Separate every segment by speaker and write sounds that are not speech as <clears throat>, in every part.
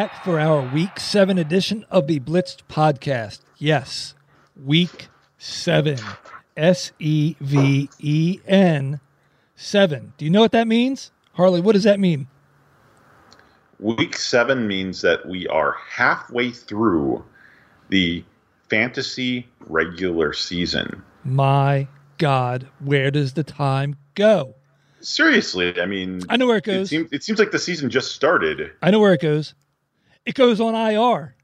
Speaker 1: Back for our week seven edition of the Blitzed podcast. Yes, week seven. S E V E N seven. Do you know what that means? Harley, what does that mean?
Speaker 2: Week seven means that we are halfway through the fantasy regular season.
Speaker 1: My God, where does the time go?
Speaker 2: Seriously, I mean,
Speaker 1: I know where it goes.
Speaker 2: It seems, it seems like the season just started.
Speaker 1: I know where it goes. It goes on IR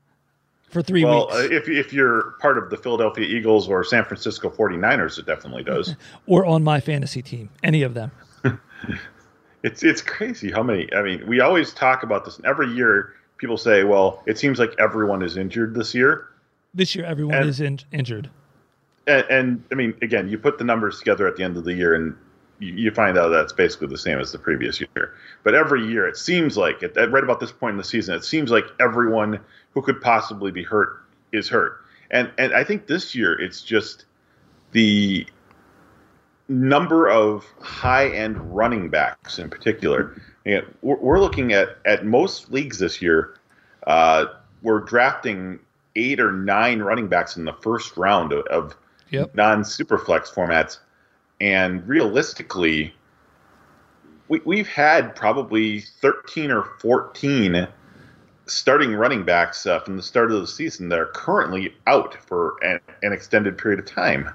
Speaker 1: for three
Speaker 2: well,
Speaker 1: weeks.
Speaker 2: uh, if, if you're part of the Philadelphia Eagles or San Francisco 49ers, it definitely does. <laughs>
Speaker 1: or on my fantasy team, any of them. <laughs>
Speaker 2: it's it's crazy how many. I mean, we always talk about this, and every year people say, "Well, it seems like everyone is injured this year."
Speaker 1: This year, everyone
Speaker 2: And-
Speaker 1: is in, injured.
Speaker 2: And, and I mean, again, you put the numbers together at the end of the year, and you, find out that's basically the same as the previous year. But every year, it seems like at, at right about this point in the season, it seems like everyone who could possibly be hurt is hurt. And and I think this year it's just the number of high end running backs in particular. You know, we're, we're looking at at most leagues this year. Uh, we're drafting eight or nine running backs in the first round of, of
Speaker 1: Yep.
Speaker 2: non superflex formats. And realistically, we, we've had probably 13 or 14 starting running backs uh, from the start of the season that are currently out for an, an extended period of time.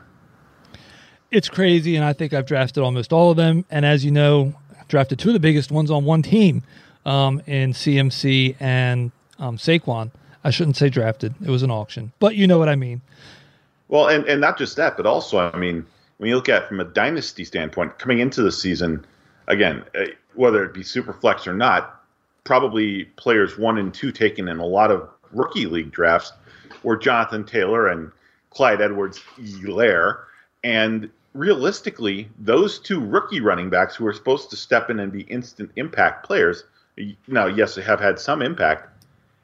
Speaker 1: It's crazy, and I think I've drafted almost all of them. And as you know, I've drafted two of the biggest ones on one team um, in CMC and um, Saquon. I shouldn't say drafted; it was an auction, but you know what I mean.
Speaker 2: Well, and, and not just that, but also, I mean, when you look at from a dynasty standpoint, coming into the season, again, uh, whether it be super flex or not, probably players one and two taken in a lot of rookie league drafts were Jonathan Taylor and Clyde Edwards Helaire. And realistically, those two rookie running backs who are supposed to step in and be instant impact players, now, yes, they have had some impact,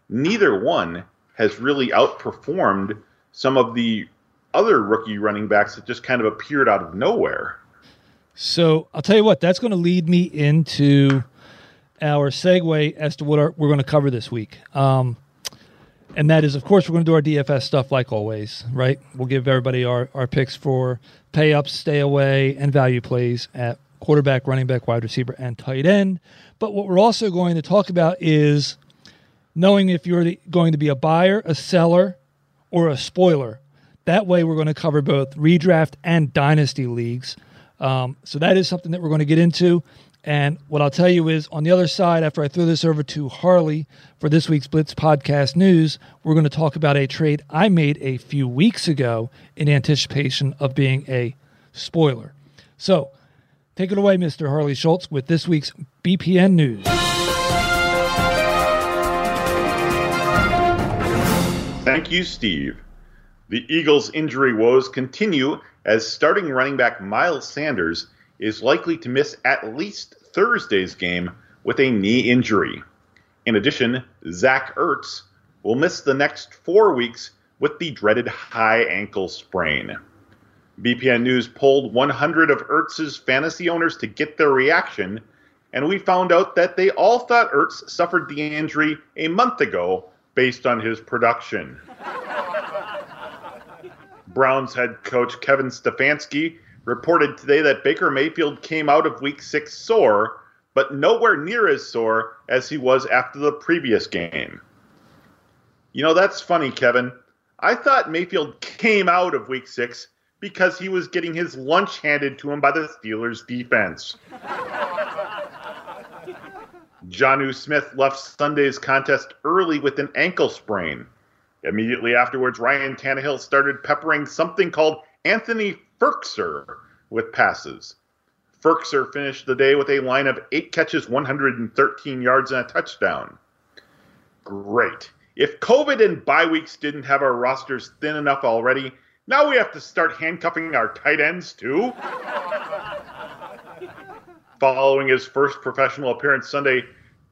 Speaker 2: neither one has really outperformed some of the other rookie running backs that just kind of appeared out of nowhere.
Speaker 1: So I'll tell you what, that's going to lead me into our segue as to what our, we're going to cover this week. Um, and that is, of course, we're going to do our DFS stuff like always, right? We'll give everybody our, our picks for pay ups, stay away, and value plays at quarterback, running back, wide receiver, and tight end. But what we're also going to talk about is knowing if you're the, going to be a buyer, a seller, or a spoiler. That way, we're going to cover both redraft and dynasty leagues. Um, so that is something that we're going to get into. And what I'll tell you is on the other side, after I throw this over to Harley for this week's Blitz podcast news, we're going to talk about a trade I made a few weeks ago in anticipation of being a spoiler. So take it away, Mr. Harley Schultz, with this week's BPN news.
Speaker 2: Thank you, Steve. The Eagles' injury woes continue as starting running back Miles Sanders is likely to miss at least Thursday's game with a knee injury. In addition, Zach Ertz will miss the next four weeks with the dreaded high ankle sprain. BPN News polled 100 of Ertz's fantasy owners to get their reaction, and we found out that they all thought Ertz suffered the injury a month ago based on his production. Browns head coach Kevin Stefanski reported today that Baker Mayfield came out of week six sore, but nowhere near as sore as he was after the previous game. You know, that's funny, Kevin. I thought Mayfield came out of week six because he was getting his lunch handed to him by the Steelers defense. Jonnu Smith left Sunday's contest early with an ankle sprain. Immediately afterwards, Ryan Tannehill started peppering something called Anthony Firkser with passes. Firkser finished the day with a line of eight catches, 113 yards, and a touchdown. Great. If COVID and bye weeks didn't have our rosters thin enough already, now we have to start handcuffing our tight ends too. <laughs> Following his first professional appearance Sunday,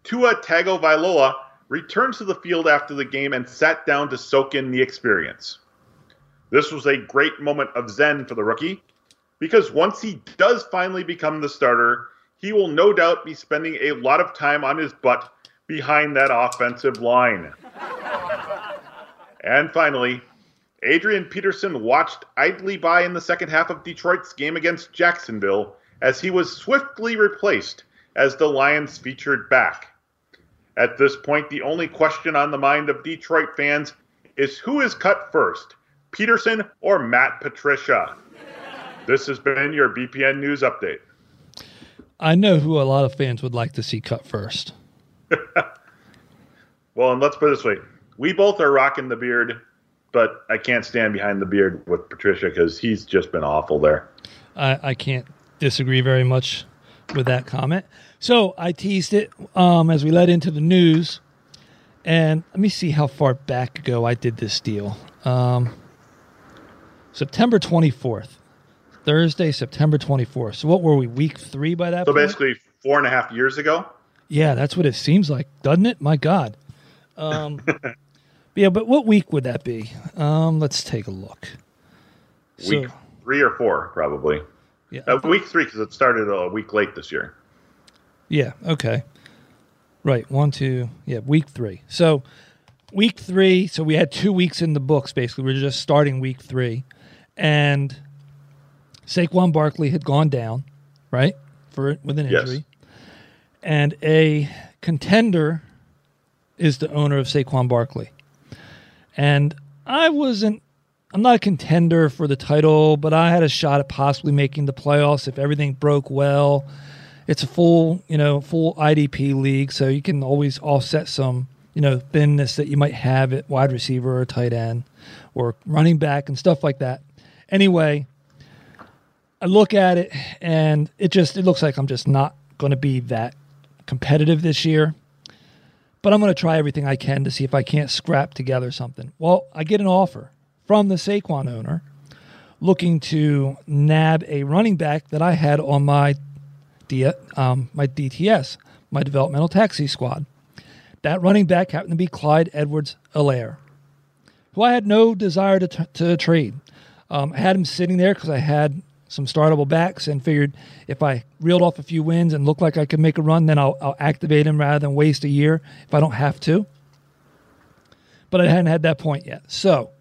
Speaker 2: Tua Tagovailoa returned to the field after the game and sat down to soak in the experience. This was a great moment of zen for the rookie because once he does finally become the starter, he will no doubt be spending a lot of time on his butt behind that offensive line. <laughs> and finally, Adrian Peterson watched idly by in the second half of Detroit's game against Jacksonville as he was swiftly replaced as the Lions featured back. At this point, the only question on the mind of Detroit fans is who is cut first, Peterson or Matt Patricia? This has been your BPN News Update.
Speaker 1: I know who a lot of fans would like to see cut first. <laughs>
Speaker 2: well, and let's put it this way we both are rocking the beard, but I can't stand behind the beard with Patricia because he's just been awful there.
Speaker 1: I, I can't disagree very much with that comment. So I teased it um, as we led into the news. And let me see how far back ago I did this deal. Um, September 24th. Thursday, September 24th. So what were we, week three by that
Speaker 2: so
Speaker 1: point?
Speaker 2: basically four and a half years ago?
Speaker 1: Yeah, that's what it seems like, doesn't it? My God. Um, <laughs> yeah, but what week would that be? Um, let's take a look.
Speaker 2: Week so, three or four, probably. Yeah, uh, week three because it started a week late this year.
Speaker 1: Yeah. Okay. Right. One, two. Yeah. Week three. So week three. So we had two weeks in the books. Basically, we are just starting week three, and Saquon Barkley had gone down, right, for with an injury, yes. and a contender is the owner of Saquon Barkley, and I wasn't. I'm not a contender for the title, but I had a shot at possibly making the playoffs if everything broke well it's a full, you know, full IDP league, so you can always offset some, you know, thinness that you might have at wide receiver or tight end or running back and stuff like that. Anyway, I look at it and it just it looks like I'm just not going to be that competitive this year. But I'm going to try everything I can to see if I can't scrap together something. Well, I get an offer from the Saquon owner looking to nab a running back that I had on my D, um, my DTS, my developmental taxi squad. That running back happened to be Clyde Edwards Helaire, who I had no desire to, t- to trade. Um, I had him sitting there because I had some startable backs and figured if I reeled off a few wins and looked like I could make a run, then I'll, I'll activate him rather than waste a year if I don't have to. But I hadn't had that point yet. So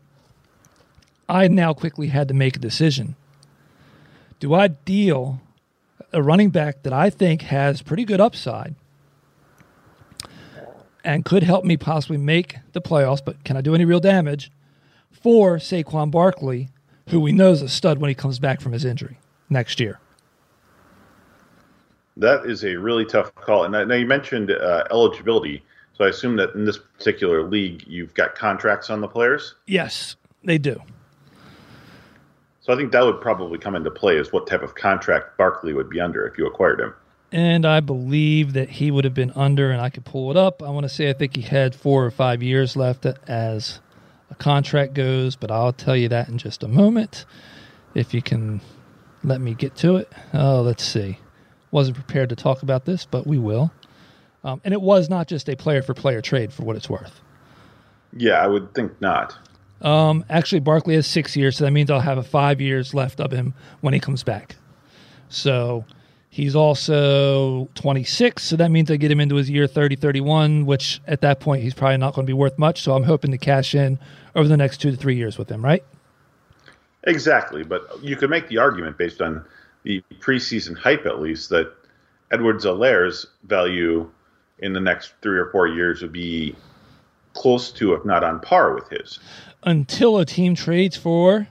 Speaker 1: I now quickly had to make a decision. Do I deal a running back that I think has pretty good upside and could help me possibly make the playoffs, but can I do any real damage for Saquon Barkley, who we know is a stud when he comes back from his injury next year?
Speaker 2: That is a really tough call. And now you mentioned uh, eligibility. So I assume that in this particular league, you've got contracts on the players?
Speaker 1: Yes, they do.
Speaker 2: So I think that would probably come into play as what type of contract Barkley would be under if you acquired him.
Speaker 1: And I believe that he would have been under, and I could pull it up. I want to say I think he had four or five years left as a contract goes, but I'll tell you that in just a moment if you can let me get to it. Oh, let's see. Wasn't prepared to talk about this, but we will. Um, and it was not just a player for player trade for what it's worth.
Speaker 2: Yeah, I would think not.
Speaker 1: Um, actually, Barkley has six years, so that means I'll have a five years left of him when he comes back. So he's also 26, so that means I get him into his year 30, 31, which at that point he's probably not going to be worth much. So I'm hoping to cash in over the next two to three years with him, right?
Speaker 2: Exactly, but you could make the argument based on the preseason hype, at least, that Edwards Helaire's value in the next three or four years would be close to, if not on par with his
Speaker 1: until a team trades for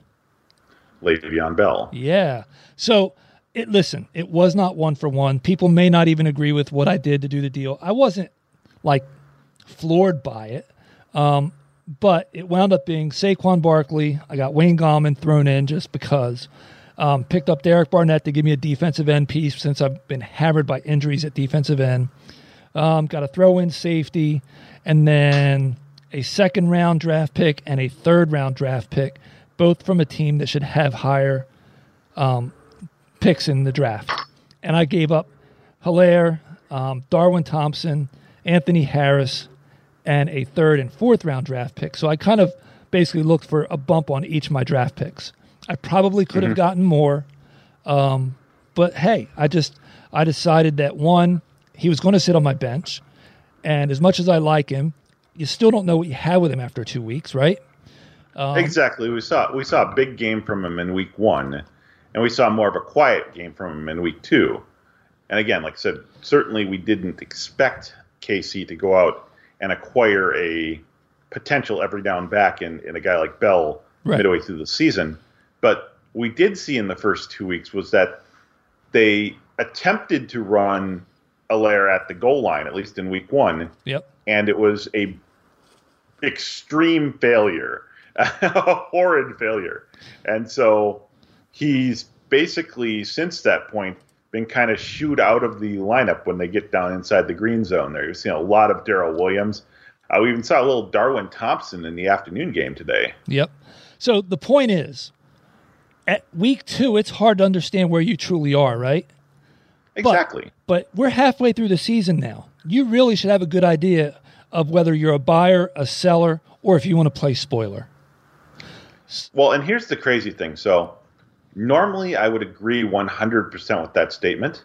Speaker 2: Le'Veon Bell.
Speaker 1: Yeah. So it listen, it was not one for one. People may not even agree with what I did to do the deal. I wasn't like floored by it. Um, but it wound up being Saquon Barkley. I got Wayne Gallman thrown in just because. Um, picked up Derek Barnett to give me a defensive end piece since I've been hammered by injuries at defensive end. Um, got a throw in safety, and then a second round draft pick and a third round draft pick, both from a team that should have higher um, picks in the draft. And I gave up Helaire, um, Darwin Thompson, Anthony Harris, and a third and fourth round draft pick. So I kind of basically looked for a bump on each of my draft picks. I probably could have gotten more, um, but hey, I just I decided that one he was going to sit on my bench, and as much as I like him, you still don't know what you have with him after two weeks, right?
Speaker 2: Um, exactly. We saw we saw a big game from him in week one, and we saw more of a quiet game from him in week two. And again, like I said, certainly we didn't expect KC to go out and acquire a potential every down back in, in a guy like Bell right. midway through the season. But we did see in the first two weeks was that they attempted to run Helaire at the goal line, at least in week one.
Speaker 1: Yep.
Speaker 2: And it was a extreme failure, <laughs> a horrid failure. And so he's basically since that point been kind of shooed out of the lineup when they get down inside the green zone. There, you've seen a lot of Darrel Williams. Uh, we even saw a little Darwin Thompson in the afternoon game today.
Speaker 1: Yep. So the point is, at week two, it's hard to understand where you truly are, right?
Speaker 2: Exactly.
Speaker 1: But, but we're halfway through the season now. You really should have a good idea of whether you're a buyer, a seller, or if you want to play spoiler.
Speaker 2: Well, and here's the crazy thing. So, normally I would agree 100% with that statement.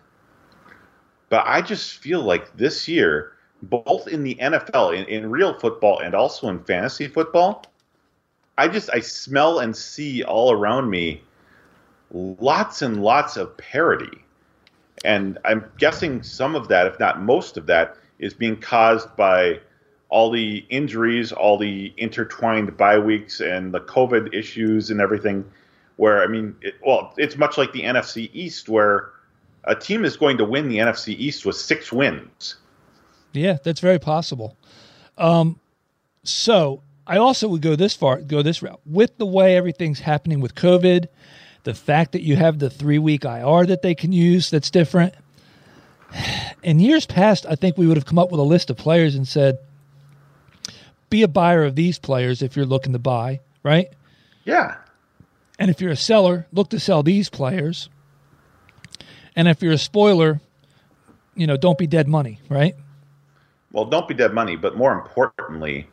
Speaker 2: But I just feel like this year, both in the NFL, in, in real football, and also in fantasy football, I just I smell and see all around me lots and lots of parity. And I'm guessing some of that, if not most of that, is being caused by all the injuries, all the intertwined bye weeks, and the COVID issues and everything. Where I mean, it, well, it's much like the NFC East, where a team is going to win the NFC East with six wins.
Speaker 1: Yeah, that's very possible. Um, so I also would go this far, go this route with the way everything's happening with COVID the fact that you have the three week IR that they can use that's different. In years past, I think we would have come up with a list of players and said, be a buyer of these players if you're looking to buy, right?
Speaker 2: Yeah.
Speaker 1: And if you're a seller, look to sell these players. And if you're a spoiler, you know, don't be dead money, right?
Speaker 2: Well, don't be dead money, but more importantly,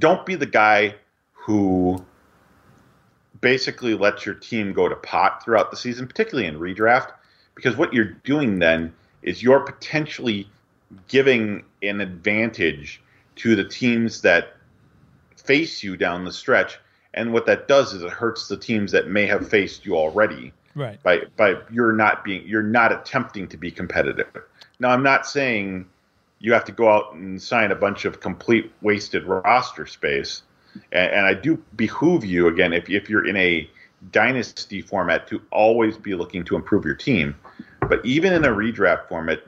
Speaker 2: don't be the guy who basically lets your team go to pot throughout the season, particularly in redraft, because what you're doing then is you're potentially giving an advantage to the teams that face you down the stretch. And what that does is it hurts the teams that may have faced you already.
Speaker 1: Right.
Speaker 2: By by you're not being you're not attempting to be competitive. Now I'm not saying you have to go out and sign a bunch of complete wasted roster space and, and I do behoove you again if if you're in a dynasty format to always be looking to improve your team. But even in a redraft format,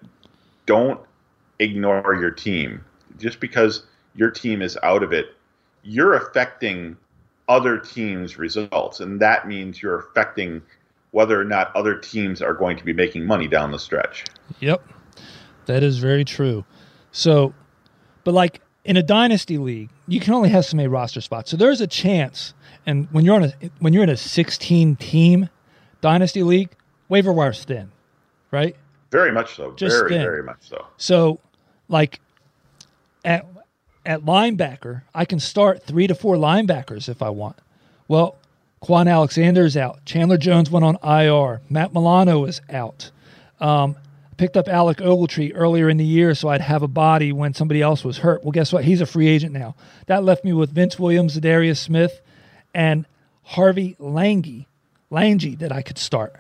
Speaker 2: don't ignore your team. Just because your team is out of it, you're affecting other teams' results. And that means you're affecting whether or not other teams are going to be making money down the stretch.
Speaker 1: Yep. That is very true. So, but like in a dynasty league, you can only have so many roster spots. So there's a chance, and when you're on a when you're in a 16 team dynasty league, waiver wire's thin, right?
Speaker 2: Very much so. Just very thin. very much so.
Speaker 1: So, like at at linebacker, I can start three to four linebackers if I want. Well, Kwon Alexander's out. Chandler Jones went on IR. Matt Milano is out. Um, picked up Alec Ogletree earlier in the year so I'd have a body when somebody else was hurt. Well, guess what? He's a free agent now. That left me with Vince Williams, Darius Smith, and Harvey Langi, Langi that I could start.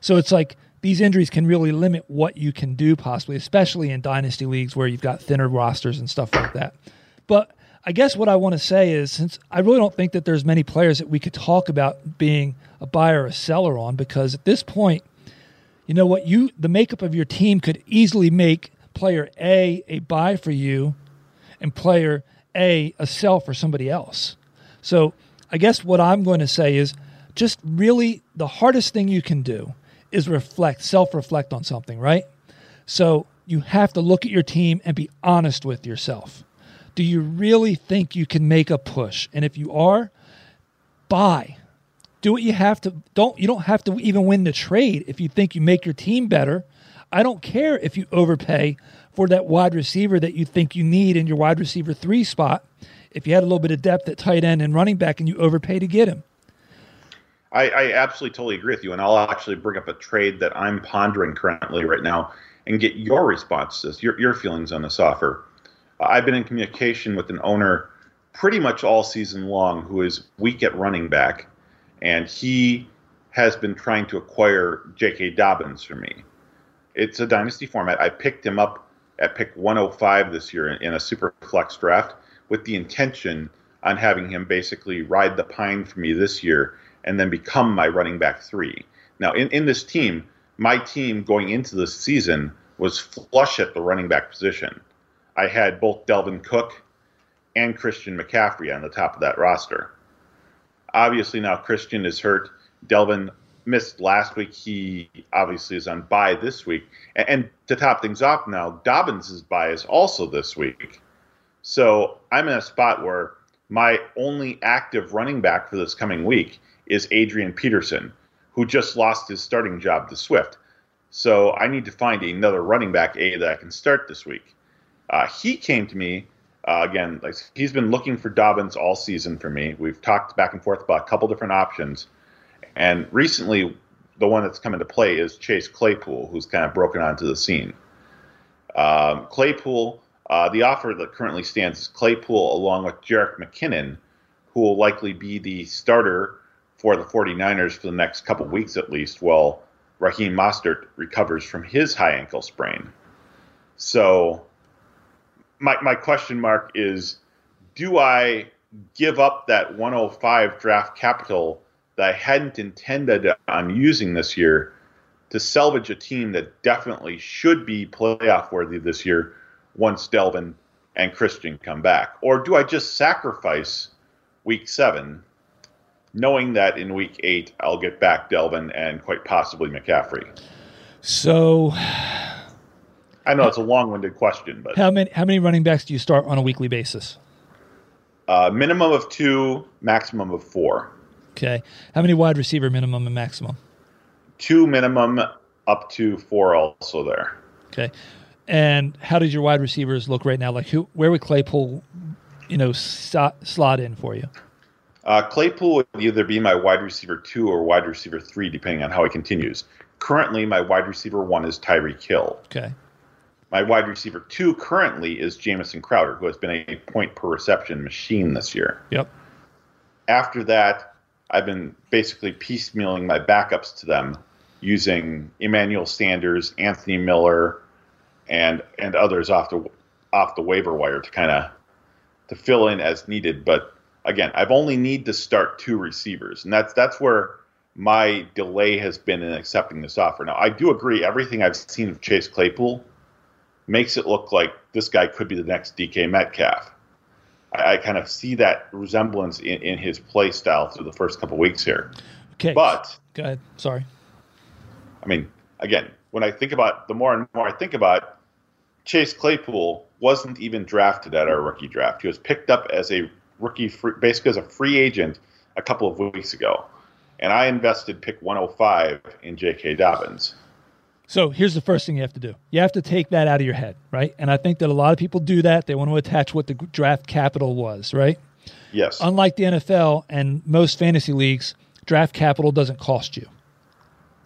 Speaker 1: So it's like these injuries can really limit what you can do possibly, especially in dynasty leagues where you've got thinner rosters and stuff like that. But I guess what I want to say is since I really don't think that there's many players that we could talk about being a buyer or a seller on because at this point you know what you the makeup of your team could easily make player A a buy for you and player A a sell for somebody else. So I guess what I'm going to say is just really the hardest thing you can do is reflect, self reflect on something, right? So you have to look at your team and be honest with yourself. Do you really think you can make a push? And if you are, buy. Do what you have to. Don't you don't have to even win the trade if you think you make your team better. I don't care if you overpay for that wide receiver that you think you need in your wide receiver three spot. If you had a little bit of depth at tight end and running back and you overpay to get him.
Speaker 2: I, I absolutely totally agree with you, and I'll actually bring up a trade that I'm pondering currently right now and get your responses, your your feelings on this offer. I've been in communication with an owner pretty much all season long who is weak at running back, and he has been trying to acquire J.K. Dobbins for me. It's a dynasty format. I picked him up at pick 105 this year in a super flex draft with the intention on having him basically ride the pine for me this year and then become my running back three. Now, in, in this team, my team going into the season was flush at the running back position. I had both Dalvin Cook and Christian McCaffrey on the top of that roster. Obviously, now Christian is hurt. Dalvin missed last week. He obviously is on bye this week. And, and to top things off now, Dobbins' is bye is also this week. So I'm in a spot where my only active running back for this coming week is Adrian Peterson, who just lost his starting job to Swift. So I need to find another running back A that I can start this week. Uh, he came to me uh, again. Like he's been looking for Dobbins all season for me. We've talked back and forth about a couple different options, and recently the one that's come into play is Chase Claypool, who's kind of broken onto the scene. Um, Claypool, uh, the offer that currently stands is Claypool along with Jerick McKinnon, who will likely be the starter for the 49ers for the next couple weeks at least, while Raheem Mostert recovers from his high ankle sprain. So, my, my question mark is do I give up that 105 draft capital that I hadn't intended on using this year to salvage a team that definitely should be playoff worthy this year once Dalvin and Christian come back? Or do I just sacrifice week seven knowing that in week eight I'll get back Dalvin and quite possibly McCaffrey?
Speaker 1: So
Speaker 2: I know it's a long-winded question, but
Speaker 1: how many how many running backs do you start on a weekly basis?
Speaker 2: Uh, minimum of two, maximum of four.
Speaker 1: Okay. How many wide receiver minimum and maximum?
Speaker 2: Two minimum, up to four also there.
Speaker 1: Okay. And how does your wide receivers look right now? Like who? Where would Claypool, you know, slot in for you?
Speaker 2: Uh, Claypool would either be my wide receiver two or wide receiver three, depending on how he continues. Currently, my wide receiver one is Tyreek Hill.
Speaker 1: Okay.
Speaker 2: My wide receiver two currently is Jamison Crowder, who has been a point per reception machine this year.
Speaker 1: Yep.
Speaker 2: After that, I've been basically piecemealing my backups to them using Emmanuel Sanders, Anthony Miller, and and others off the off the waiver wire to kind of to fill in as needed. But again, I've only need to start two receivers, and that's that's where my delay has been in accepting this offer. Now, I do agree. Everything I've seen of Chase Claypool makes it look like this guy could be the next DK Metcalf. I, I kind of see that resemblance in, in his play style through the first couple weeks here.
Speaker 1: Okay,
Speaker 2: but
Speaker 1: go ahead. Sorry.
Speaker 2: I mean, again, when I think about the more and more I think about Chase Claypool wasn't even drafted at our rookie draft. He was picked up as a rookie, free, basically as a free agent a couple of weeks ago, and I invested pick 105 in J.K. Dobbins.
Speaker 1: So here's the first thing you have to do. You have to take that out of your head, right? And I think that a lot of people do that. They want to attach what the draft capital was, right?
Speaker 2: Yes.
Speaker 1: Unlike the NFL and most fantasy leagues, draft capital doesn't cost you,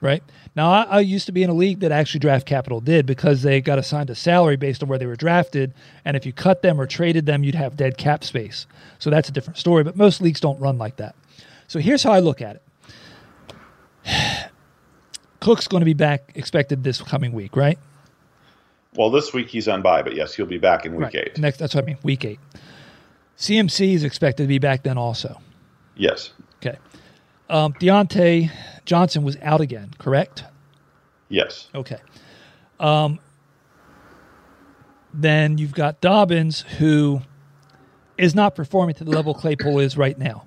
Speaker 1: right? Now, I, I, used to be in a league that actually draft capital did because they got assigned a salary based on where they were drafted. And if you cut them or traded them, you'd have dead cap space. So that's a different story. But most leagues don't run like that. So here's how I look at it Cook's going to be back expected this coming week, right?
Speaker 2: Well, this week he's on bye, but yes, he'll be back in week
Speaker 1: right.
Speaker 2: eight.
Speaker 1: Next, that's what I mean, week eight. CMC is expected to be back then also.
Speaker 2: Yes.
Speaker 1: Okay. Um, Diontae Johnson was out again, correct?
Speaker 2: Yes.
Speaker 1: Okay. Um, then you've got Dobbins, who is not performing to the level Claypool is right now.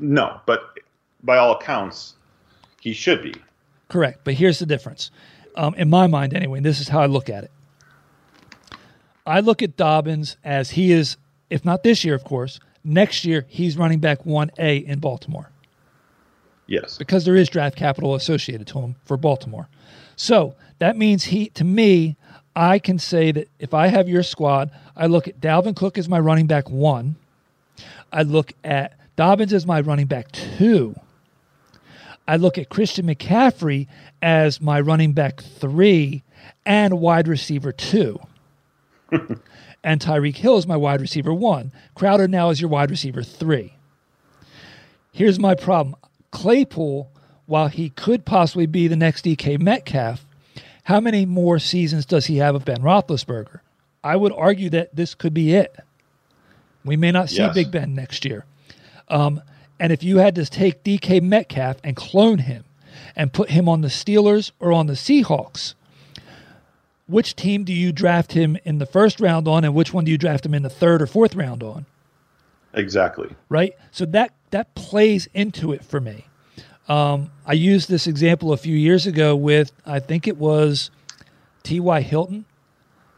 Speaker 2: No, but by all accounts, he should be.
Speaker 1: Correct. But here's the difference. um, in my mind anyway. And this is how I look at it. I look at Dobbins as he is, if not this year, of course, next year he's running back one A in Baltimore
Speaker 2: Yes.
Speaker 1: because there is draft capital associated to him for Baltimore. So that means he, to me, I can say that if I have your squad, I look at Dalvin Cook as my running back one. I look at Dobbins as my running back two. I look at Christian McCaffrey as my running back three and wide receiver two. <laughs> and Tyreek Hill is my wide receiver one. Crowder now is your wide receiver three. Here's my problem Claypool, while he could possibly be the next DK Metcalf, how many more seasons does he have of Ben Roethlisberger? I would argue that this could be it. We may not see
Speaker 2: Yes.
Speaker 1: Big Ben next year. Um, and if you had to take DK Metcalf and clone him and put him on the Steelers or on the Seahawks, which team do you draft him in the first round on, and which one do you draft him in the third or fourth round on?
Speaker 2: Exactly.
Speaker 1: right? So that that plays into it for me. Um, I used this example a few years ago with I think it was T.Y. Hilton,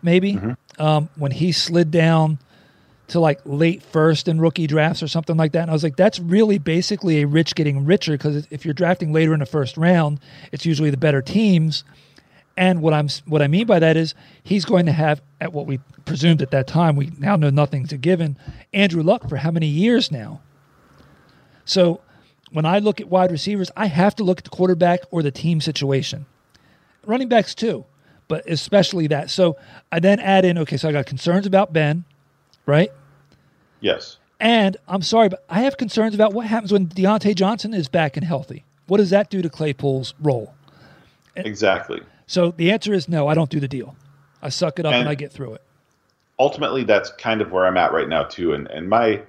Speaker 1: maybe um, when he slid down to like late first in rookie drafts or something like that. And I was like, that's really basically a rich getting richer because if you're drafting later in the first round, it's usually the better teams. And what I'm what I mean by that is he's going to have at what we presumed at that time. We now know nothing's a given. Andrew Luck for how many years now? So when I look at wide receivers, I have to look at the quarterback or the team situation. Running backs too, but especially that. So I then add in okay, so I got concerns about Ben, right?
Speaker 2: Yes.
Speaker 1: And I'm sorry, but I have concerns about what happens when Diontae Johnson is back and healthy. What does that do to Claypool's role?
Speaker 2: Exactly.
Speaker 1: So the answer is no, I don't do the deal. I suck it up and,
Speaker 2: And-
Speaker 1: I get through it.
Speaker 2: ultimately that's kind of where I'm at right now too. And and my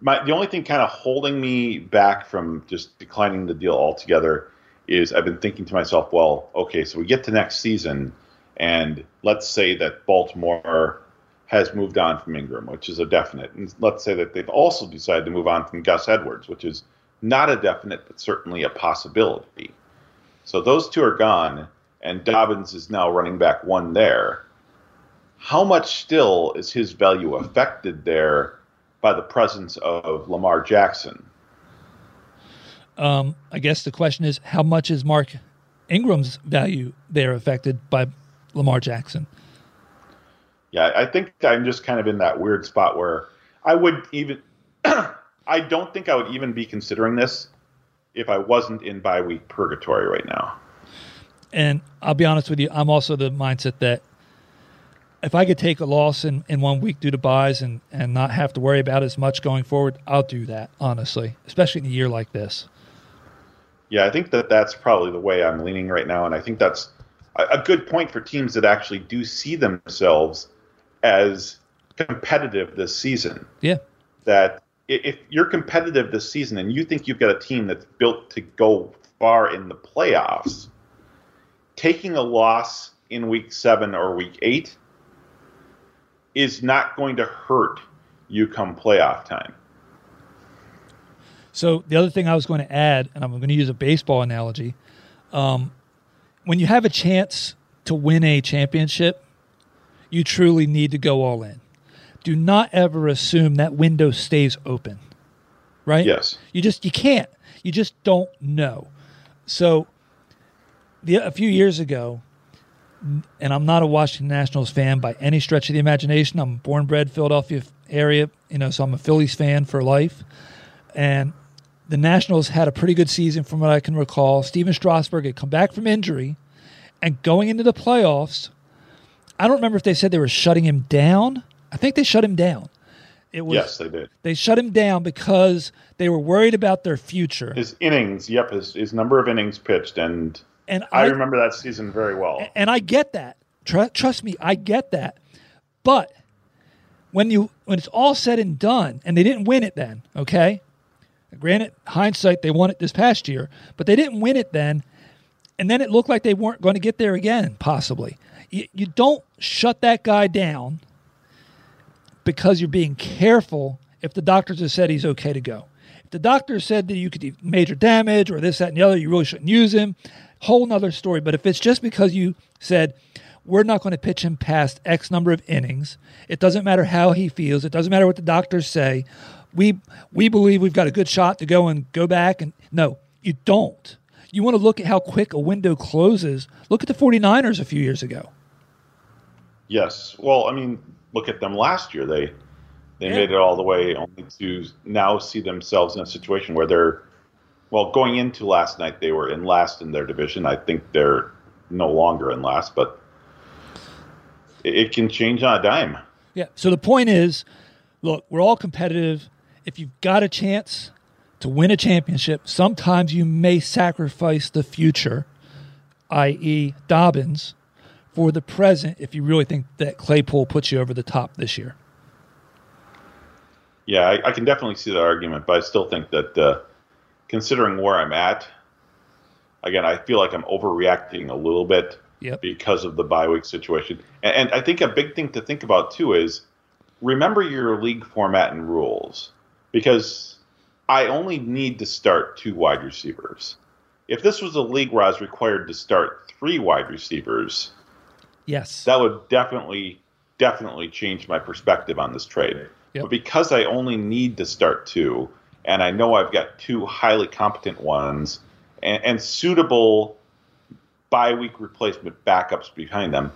Speaker 2: my the only thing kind of holding me back from just declining the deal altogether is I've been thinking to myself, well, okay, so we get to next season, and let's say that Baltimore has moved on from Ingram, which is a definite, and let's say that they've also decided to move on from Gus Edwards, which is not a definite, but certainly a possibility. So those two are gone, and Dobbins is now running back one there how much still is his value affected there by the presence of Lamar Jackson?
Speaker 1: Um, I guess the question is how much is Mark Ingram's value there affected by Lamar Jackson?
Speaker 2: Yeah, I think I'm just kind of in that weird spot where I would even, <clears throat> I don't think I would even be considering this if I wasn't in bye week purgatory right now.
Speaker 1: And I'll be honest with you, I'm also the mindset that if I could take a loss in, in one week due to buys and, and not have to worry about as much going forward, I'll do that, honestly, especially in a year like this.
Speaker 2: Yeah, I think that that's probably the way I'm leaning right now, and I think that's a, a good point for teams that actually do see themselves as competitive this season.
Speaker 1: Yeah.
Speaker 2: that if you're competitive this season and you think you've got a team that's built to go far in the playoffs, taking a loss in week seven or week eight is not going to hurt you come playoff time.
Speaker 1: So the other thing I was going to add, and I'm going to use a baseball analogy, um, when you have a chance to win a championship, you truly need to go all in. Do not ever assume that window stays open. Right?
Speaker 2: Yes.
Speaker 1: You just you can't. You just don't know. So the a few years ago, and I'm not a Washington Nationals fan by any stretch of the imagination. I'm born bred Philadelphia area, you know, so I'm a Phillies fan for life. And the Nationals had a pretty good season from what I can recall. Steven Strasburg had come back from injury and going into the playoffs, I don't remember if they said they were shutting him down. I think they shut him down. It was
Speaker 2: yes, they did.
Speaker 1: they shut him down because they were worried about their future.
Speaker 2: His innings, yep, his, his number of innings pitched, and
Speaker 1: And
Speaker 2: I remember that season very well.
Speaker 1: and I get that. Tr- trust me, I get that. But when you when it's all said and done, and they didn't win it then, okay? Granted, hindsight, they won it this past year, but they didn't win it then, and then it looked like they weren't going to get there again, possibly. You, you don't shut that guy down because you're being careful if the doctors have said he's okay to go. If the doctor said that you could do major damage or this, that, and the other, you really shouldn't use him. whole nother story. But if it's just because you said we're not going to pitch him past X number of innings, it doesn't matter how he feels. It doesn't matter what the doctors say. We we believe we've got a good shot to go and go back and no, you don't. You want to look at how quick a window closes. Look at the 49ers a few years ago.
Speaker 2: Yes. Well, I mean, look at them last year. They they
Speaker 1: Yeah.
Speaker 2: made it all the way only to now see themselves in a situation where they're well, going into last night they were in last in their division. I think they're no longer in last, but it, it can change on a dime.
Speaker 1: Yeah. So the point is, look, we're all competitive. If you've got a chance to win a championship, sometimes you may sacrifice the future, i.e., Dobbins, for the present if you really think that Claypool puts you over the top this year.
Speaker 2: Yeah, I, I can definitely see that argument, but I still think that uh, considering where I'm at, again, I feel like I'm overreacting a little bit
Speaker 1: Yep.
Speaker 2: because of the bye week situation. And, and I think a big thing to think about too is remember your league format and rules because I only need to start two wide receivers. If this was a league where I was required to start three wide receivers,
Speaker 1: Yes.
Speaker 2: that would definitely definitely change my perspective on this trade.
Speaker 1: Yep.
Speaker 2: But because I only need to start two, and I know I've got two highly competent ones and, and suitable bye week replacement backups behind them.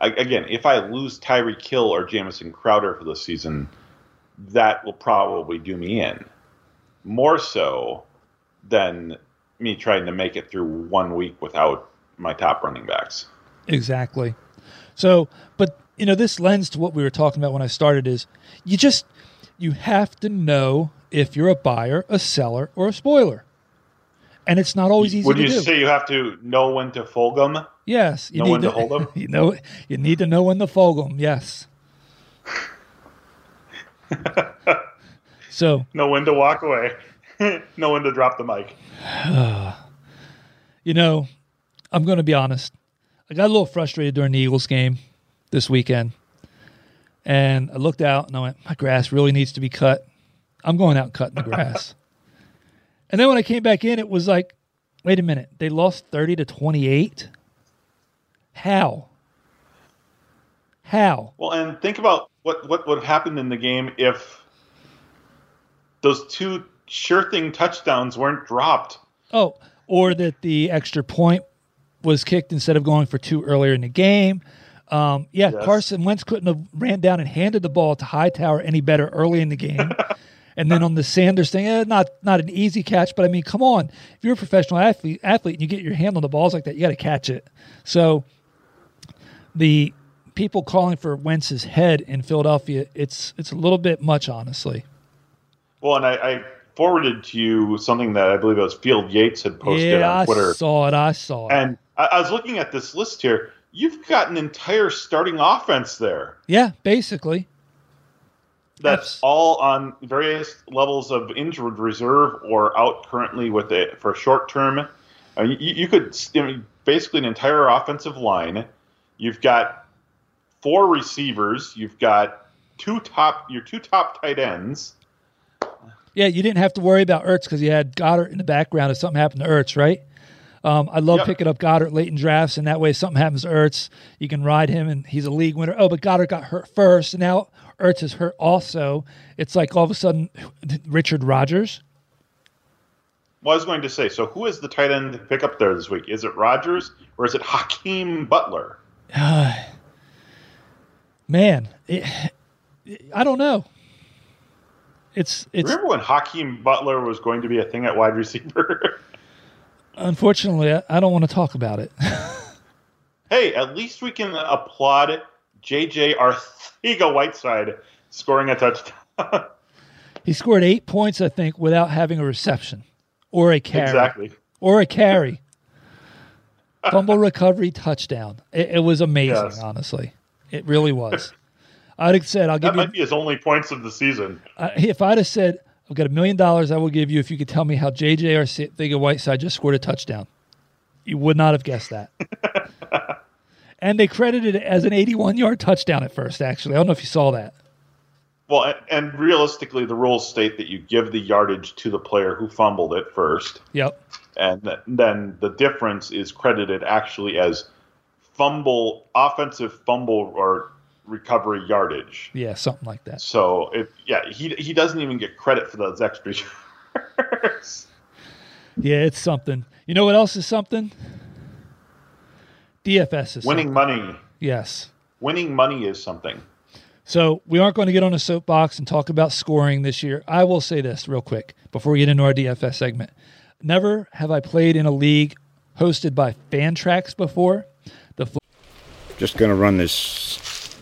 Speaker 2: I, again, if I lose Tyreek Hill or Jamison Crowder for the season, that will probably do me in. More so than me trying to make it through one week without my top running backs.
Speaker 1: Exactly. So, but you know, this lends to what we were talking about when I started is you just you have to know if you're a buyer, a seller, or a spoiler. And it's not always easy
Speaker 2: Would
Speaker 1: to
Speaker 2: you
Speaker 1: do.
Speaker 2: say you have to know when to fold them?
Speaker 1: yes, you
Speaker 2: know
Speaker 1: need
Speaker 2: when to hold 'em? <laughs>
Speaker 1: You know, you need to know when to fold them. Yes. <laughs> so
Speaker 2: Know when to walk away? <laughs> know when to drop the mic? <sighs>
Speaker 1: you know, I'm going to be honest. I got a little frustrated during the Eagles game this weekend. And I looked out and I went, my grass really needs to be cut. I'm going out and cutting the grass. <laughs> and then when I came back in, it was like, wait a minute, they lost 30 to 28? How? How?
Speaker 2: Well, and think about what what would have happened in the game if those two sure thing touchdowns weren't dropped.
Speaker 1: Oh, or that the extra point was kicked instead of going for two earlier in the game. Um, yeah,
Speaker 2: Yes.
Speaker 1: Carson Wentz couldn't have ran down and handed the ball to Hightower any better early in the game. <laughs> and then on the Sanders thing, eh, not not an easy catch, but I mean, come on, if you're a professional athlete, athlete and you get your hand on the balls like that, you got to catch it. So the people calling for Wentz's head in Philadelphia, it's it's a little bit much, honestly.
Speaker 2: Well, and I, I forwarded to you something that I believe it was Field Yates had posted
Speaker 1: yeah,
Speaker 2: on Twitter.
Speaker 1: I saw it. I saw it.
Speaker 2: And I, I was looking at this list here. You've got an entire starting offense there.
Speaker 1: yeah, basically.
Speaker 2: that's all on various levels of injured reserve or out currently with it for short term. Uh, I mean, you, you could I mean, basically an entire offensive line. You've got four receivers. You've got two top your two top tight ends.
Speaker 1: Yeah, you didn't have to worry about Ertz because you had Goddard in the background if something happened to Ertz, right? Um, I love
Speaker 2: Yep.
Speaker 1: picking up Goddard late in drafts, and that way if something happens to Ertz, you can ride him, and he's a league winner. Oh, but Goddard got hurt first, and now Ertz is hurt also. It's like all of a sudden Richard Rogers.
Speaker 2: Well, I was going to say, so who is the tight end to pick up there this week? Is it Rogers or is it Hakeem Butler? <sighs>
Speaker 1: Man, it, I don't know. It's it's
Speaker 2: Remember when Hakeem Butler was going to be a thing at wide receiver? <laughs>
Speaker 1: unfortunately I, don't want to talk about it. <laughs>
Speaker 2: hey, at least we can applaud JJ Arcega Whiteside scoring a touchdown. <laughs>
Speaker 1: he scored eight points, I think, without having a reception or a carry.
Speaker 2: exactly.
Speaker 1: or a carry. Fumble recovery touchdown. It, it was amazing,
Speaker 2: Yes.
Speaker 1: honestly. It really was. I'd have said, I'll
Speaker 2: That
Speaker 1: give you,
Speaker 2: might be his only points of the season.
Speaker 1: uh, if I'd have said, I've got a million dollars I will give you if you could tell me how JJ or Arcega Whiteside just scored a touchdown. You would not have guessed that. <laughs> and they credited it as an 81 yard touchdown at first, actually. I don't know if you saw that.
Speaker 2: Well, and realistically, the rules state that you give the yardage to the player who fumbled it first.
Speaker 1: Yep.
Speaker 2: And then the difference is credited actually as fumble, offensive fumble or recovery yardage.
Speaker 1: Yeah, something like that.
Speaker 2: So it, yeah, he he doesn't even get credit for those extra <laughs> yards.
Speaker 1: Yeah, it's something. You know what else is something? DFS is
Speaker 2: winning
Speaker 1: something.
Speaker 2: money.
Speaker 1: Yes.
Speaker 2: Winning money is something.
Speaker 1: So we aren't going to get on a soapbox and talk about scoring this year. I will say this real quick before we get into our DFS segment. Never have I played in a league hosted by Fantrax before. The fl-
Speaker 3: Just going to run this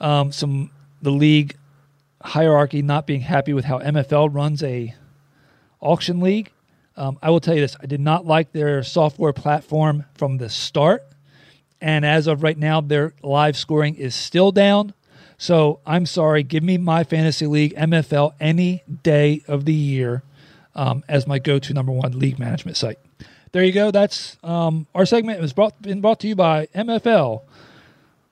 Speaker 1: um, some the league hierarchy not being happy with how MFL runs a auction league. Um, I will tell you this: I did not like their software platform from the start, and as of right now, their live scoring is still down. So I'm sorry. Give me my fantasy league MFL any day of the year um, as my go-to number one league management site. There you go. That's um, our segment. It was brought been brought to you by MFL,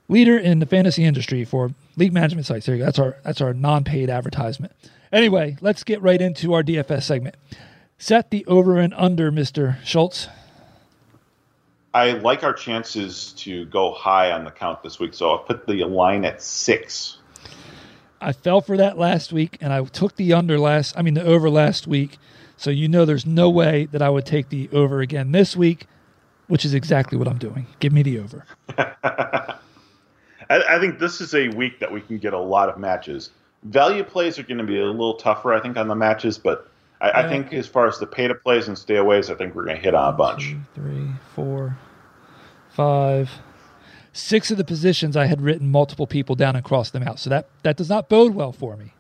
Speaker 1: leader in the fantasy industry for league management sites. There you go. That's our that's our non-paid advertisement. Anyway, let's get right into our DFS segment. Set the over and under, Mister Schultz.
Speaker 2: I like our chances to go high on the count this week, so I'll put the line at six.
Speaker 1: I fell for that last week, and I took the under last. I mean the over last week. So you know, there's no way that I would take the over again this week, which is exactly what I'm doing. Give me the over. <laughs>
Speaker 2: I, I think this is a week that we can get a lot of matches. Value plays are going to be a little tougher, I think, on the matches, but I, I think as far as the pay to plays and stay aways, I think we're going to hit on a bunch.
Speaker 1: Two, three, four, five, six of the positions I had written multiple people down and crossed them out. So that that does not bode well for me.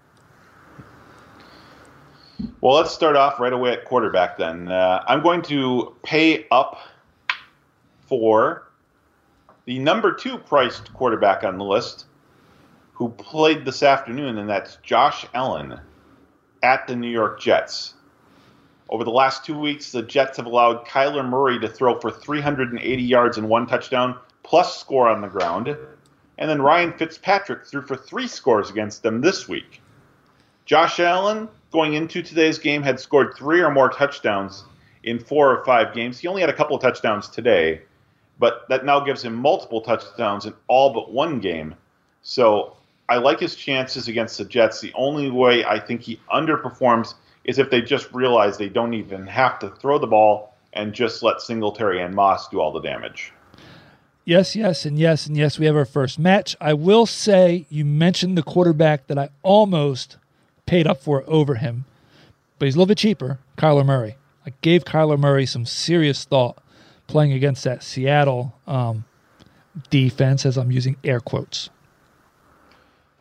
Speaker 2: Well, let's start off right away at quarterback then. Uh, I'm going to pay up for the number two priced quarterback on the list who played this afternoon, and that's Josh Allen at the New York Jets. Over the last two weeks, the Jets have allowed Kyler Murray to throw for 380 yards and one touchdown, plus score on the ground. And then Ryan Fitzpatrick threw for three scores against them this week. Josh Allen, going into today's game, had scored three or more touchdowns in four or five games. He only had a couple of touchdowns today, but that now gives him multiple touchdowns in all but one game. So I like his chances against the Jets. The only way I think he underperforms is if they just realize they don't even have to throw the ball and just let Singletary and Moss do all the damage.
Speaker 1: Yes, yes, and yes, and yes. We have our first match. I will say you mentioned the quarterback that I almost paid up for over him, but he's a little bit cheaper. Kyler Murray. I gave Kyler Murray some serious thought playing against that Seattle um, defense, as I'm using air quotes.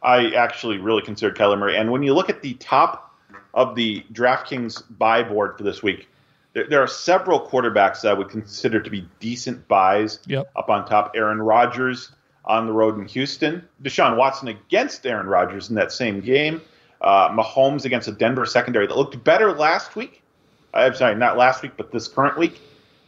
Speaker 2: I actually really considered Kyler Murray. And when you look at the top of the DraftKings buy board for this week, there, there are several quarterbacks that I would consider to be decent buys
Speaker 1: Yep.
Speaker 2: up on top. Aaron Rodgers on the road in Houston, Deshaun Watson against Aaron Rodgers in that same game, uh, Mahomes against a Denver secondary that looked better last week. I'm sorry, not last week, but this current week.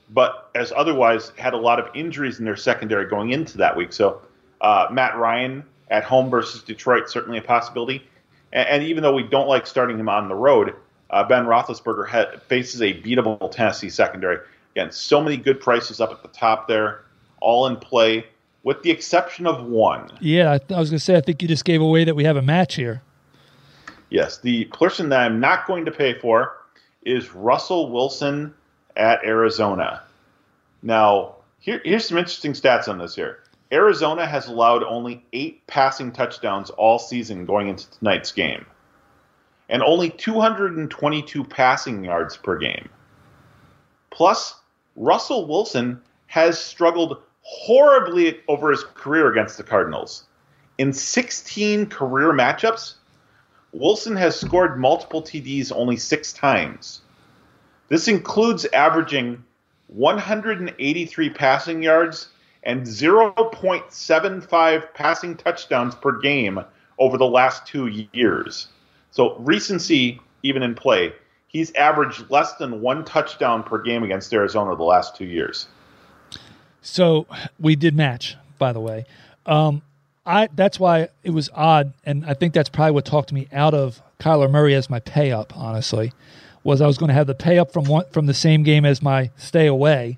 Speaker 2: But as otherwise had a lot of injuries in their secondary going into that week. So uh, Matt Ryan at home versus Detroit certainly a possibility. And, and even though we don't like starting him on the road, uh, Ben Roethlisberger ha- faces a beatable Tennessee secondary. Again, so many good prices up at the top there, all in play, with the exception of one.
Speaker 1: Yeah, I, th- I was going to say, I think you just gave away that we have a match here.
Speaker 2: Yes, the person that I'm not going to pay for is Russell Wilson at Arizona. Now, here, here's some interesting stats on this here. Arizona has allowed only eight passing touchdowns all season going into tonight's game, and only 222 passing yards per game. Plus, Russell Wilson has struggled horribly over his career against the Cardinals. In 16 career matchups, Wilson has scored multiple TDs only six times. This includes averaging 183 passing yards and 0.75 passing touchdowns per game over the last two years. So, recency, even in play, he's averaged less than one touchdown per game against Arizona the last two years.
Speaker 1: So we did match, by the way. Um, I that's why it was odd, and I think that's probably what talked me out of Kyler Murray as my pay up. Honestly, was I was going to have the pay up from one from the same game as my stay away.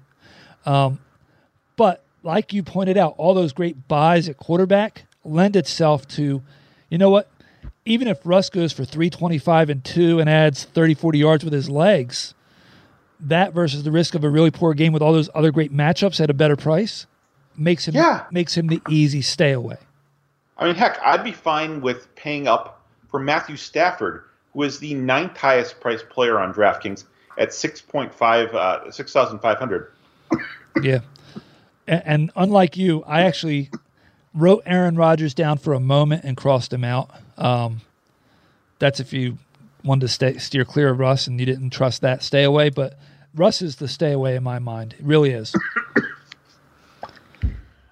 Speaker 1: Um, but like you pointed out, all those great buys at quarterback lend itself to, you know what? Even if Russ goes for 325 and 2 and adds 30, 40 yards with his legs, that versus the risk of a really poor game with all those other great matchups at a better price makes him
Speaker 2: Yeah.
Speaker 1: makes him the easy stay away.
Speaker 2: I mean, heck, I'd be fine with paying up for Matthew Stafford, is the ninth highest priced player on DraftKings at 6.5, uh, 6,500.
Speaker 1: Yeah. And, and unlike you, I actually wrote Aaron Rodgers down for a moment and crossed him out. Um, that's if you wanted to stay, steer clear of Russ and you didn't trust that stay away. But Russ is the stay away in my mind. It really is.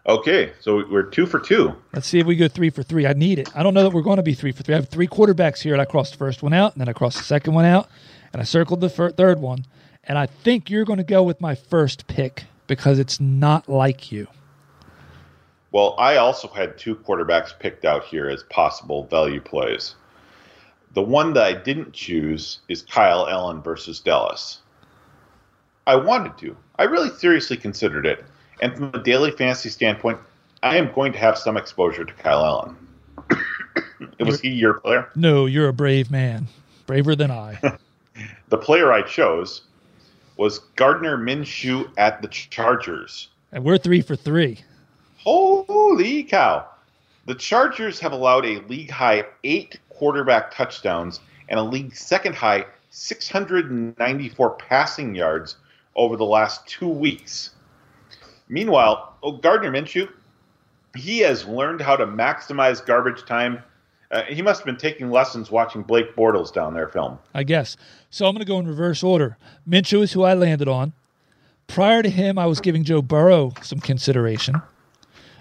Speaker 2: Okay, so we're two for two.
Speaker 1: Let's see if we go three for three. I need it. I don't know that we're going to be three for three. I have three quarterbacks here, and I crossed the first one out, and then I crossed the second one out, and I circled the fir- third one. And I think you're going to go with my first pick because it's not like you.
Speaker 2: Well, I also had two quarterbacks picked out here as possible value plays. The one that I didn't choose is Kyle Allen versus Dallas. I wanted to. I really seriously considered it. And from a daily fantasy standpoint, I am going to have some exposure to Kyle Allen. <coughs> was he your player?
Speaker 1: No, you're a brave man, braver than I. <laughs>
Speaker 2: The player I chose was Gardner Minshew at the Chargers.
Speaker 1: and we're three for three.
Speaker 2: Holy cow. The Chargers have allowed a league high eight quarterback touchdowns and a league second high 694 passing yards over the last two weeks. Meanwhile, oh, Gardner Minshew, he has learned how to maximize garbage time. Uh, he must have been taking lessons watching Blake Bortles down there film.
Speaker 1: I guess. So I'm going to go in reverse order. Minshew is who I landed on. Prior to him, I was giving Joe Burrow some consideration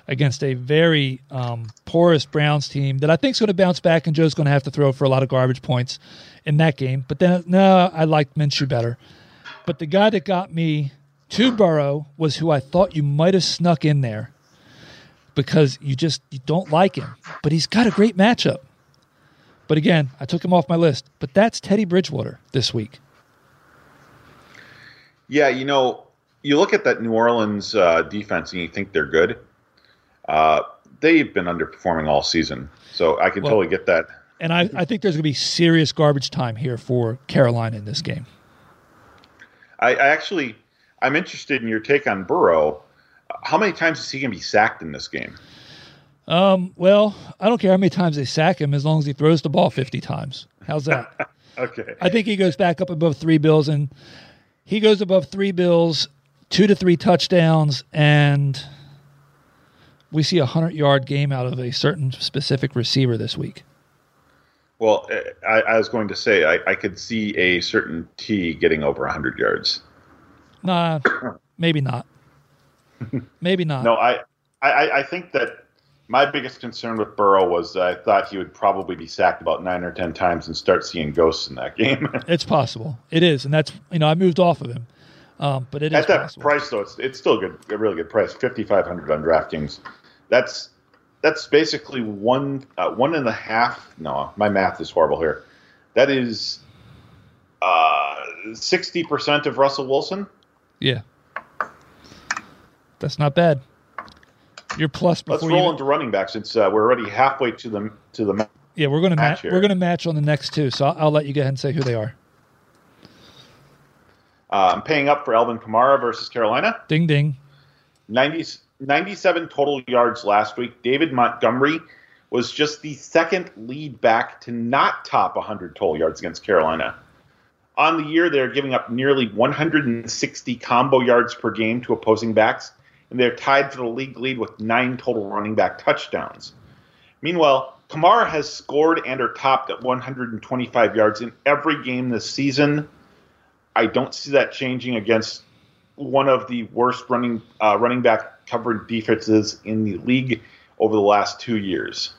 Speaker 1: against a very um, porous Browns team that I think is going to bounce back, and Joe's going to have to throw for a lot of garbage points in that game. But then, no, I liked Minshew better. But the guy that got me to Burrow was who I thought you might have snuck in there because you just you don't like him, but he's got a great matchup. But again, I took him off my list. But that's Teddy Bridgewater this week.
Speaker 2: Yeah, you know, you look at that New Orleans uh, defense and you think they're good. Uh, they've been underperforming all season, so I can
Speaker 1: Well-
Speaker 2: totally get that.
Speaker 1: And I, I think there's going to be serious garbage time here for Carolina in this game.
Speaker 2: I, I actually, I'm interested in your take on Burrow. How many times is he going to be sacked in this game?
Speaker 1: Um, well, I don't care how many times they sack him as long as he throws the ball 50 times. How's that? <laughs>
Speaker 2: Okay.
Speaker 1: I think he goes back up above three bills, and he goes above three bills, two to three touchdowns, and we see a 100 yard game out of a certain specific receiver this week.
Speaker 2: Well, I, I was going to say I, I could see a certain T getting over 100 yards.
Speaker 1: Nah, <coughs> maybe not. Maybe not.
Speaker 2: No, I, I, I think that my biggest concern with Burrow was I thought he would probably be sacked about nine or ten times and start seeing ghosts in that <laughs> game.
Speaker 1: It's possible. It is, and that's you know I moved off of him, um, but it is
Speaker 2: At that
Speaker 1: possible.
Speaker 2: price, though, it's it's still good, a really good price, fifty five hundred on DraftKings. That's that's basically one uh, one and a half. No, my math is horrible here. That is uh, sixty percent of Russell Wilson.
Speaker 1: Yeah, that's not bad. You're plus
Speaker 2: Let's roll into running backs. It's uh, we're already halfway to the to the. ma-
Speaker 1: yeah, we're gonna
Speaker 2: match
Speaker 1: match.
Speaker 2: here.
Speaker 1: We're gonna match on the next two. So I'll, I'll let you go ahead and say who they are.
Speaker 2: Uh, I'm paying up for Alvin Kamara versus Carolina.
Speaker 1: Ding ding.
Speaker 2: 90, 97 total yards last week. David Montgomery was just the second lead back to not top 100 total yards against Carolina. On the year, they're giving up nearly 160 combo yards per game to opposing backs, and they're tied for the league lead with nine total running back touchdowns. Meanwhile, Kamara has scored and are topped at 125 yards in every game this season. I don't see that changing against one of the worst running uh, running back covered defenses in the league over the last two years.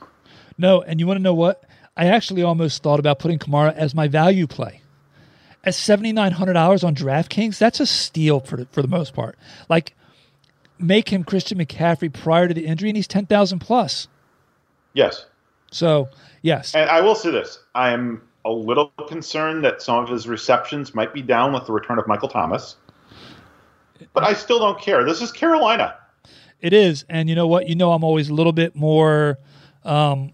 Speaker 1: No, and you want to know what? I actually almost thought about putting Kamara as my value play. At seventy nine hundred dollars on DraftKings, that's a steal for the, for the most part. Like, make him Christian McCaffrey prior to the injury, and he's ten thousand plus.
Speaker 2: Yes.
Speaker 1: So yes,
Speaker 2: And I will say this: I am a little concerned that some of his receptions might be down with the return of Michael Thomas. But I still don't care. This is Carolina.
Speaker 1: It is, and you know what? You know, I'm always a little bit more um,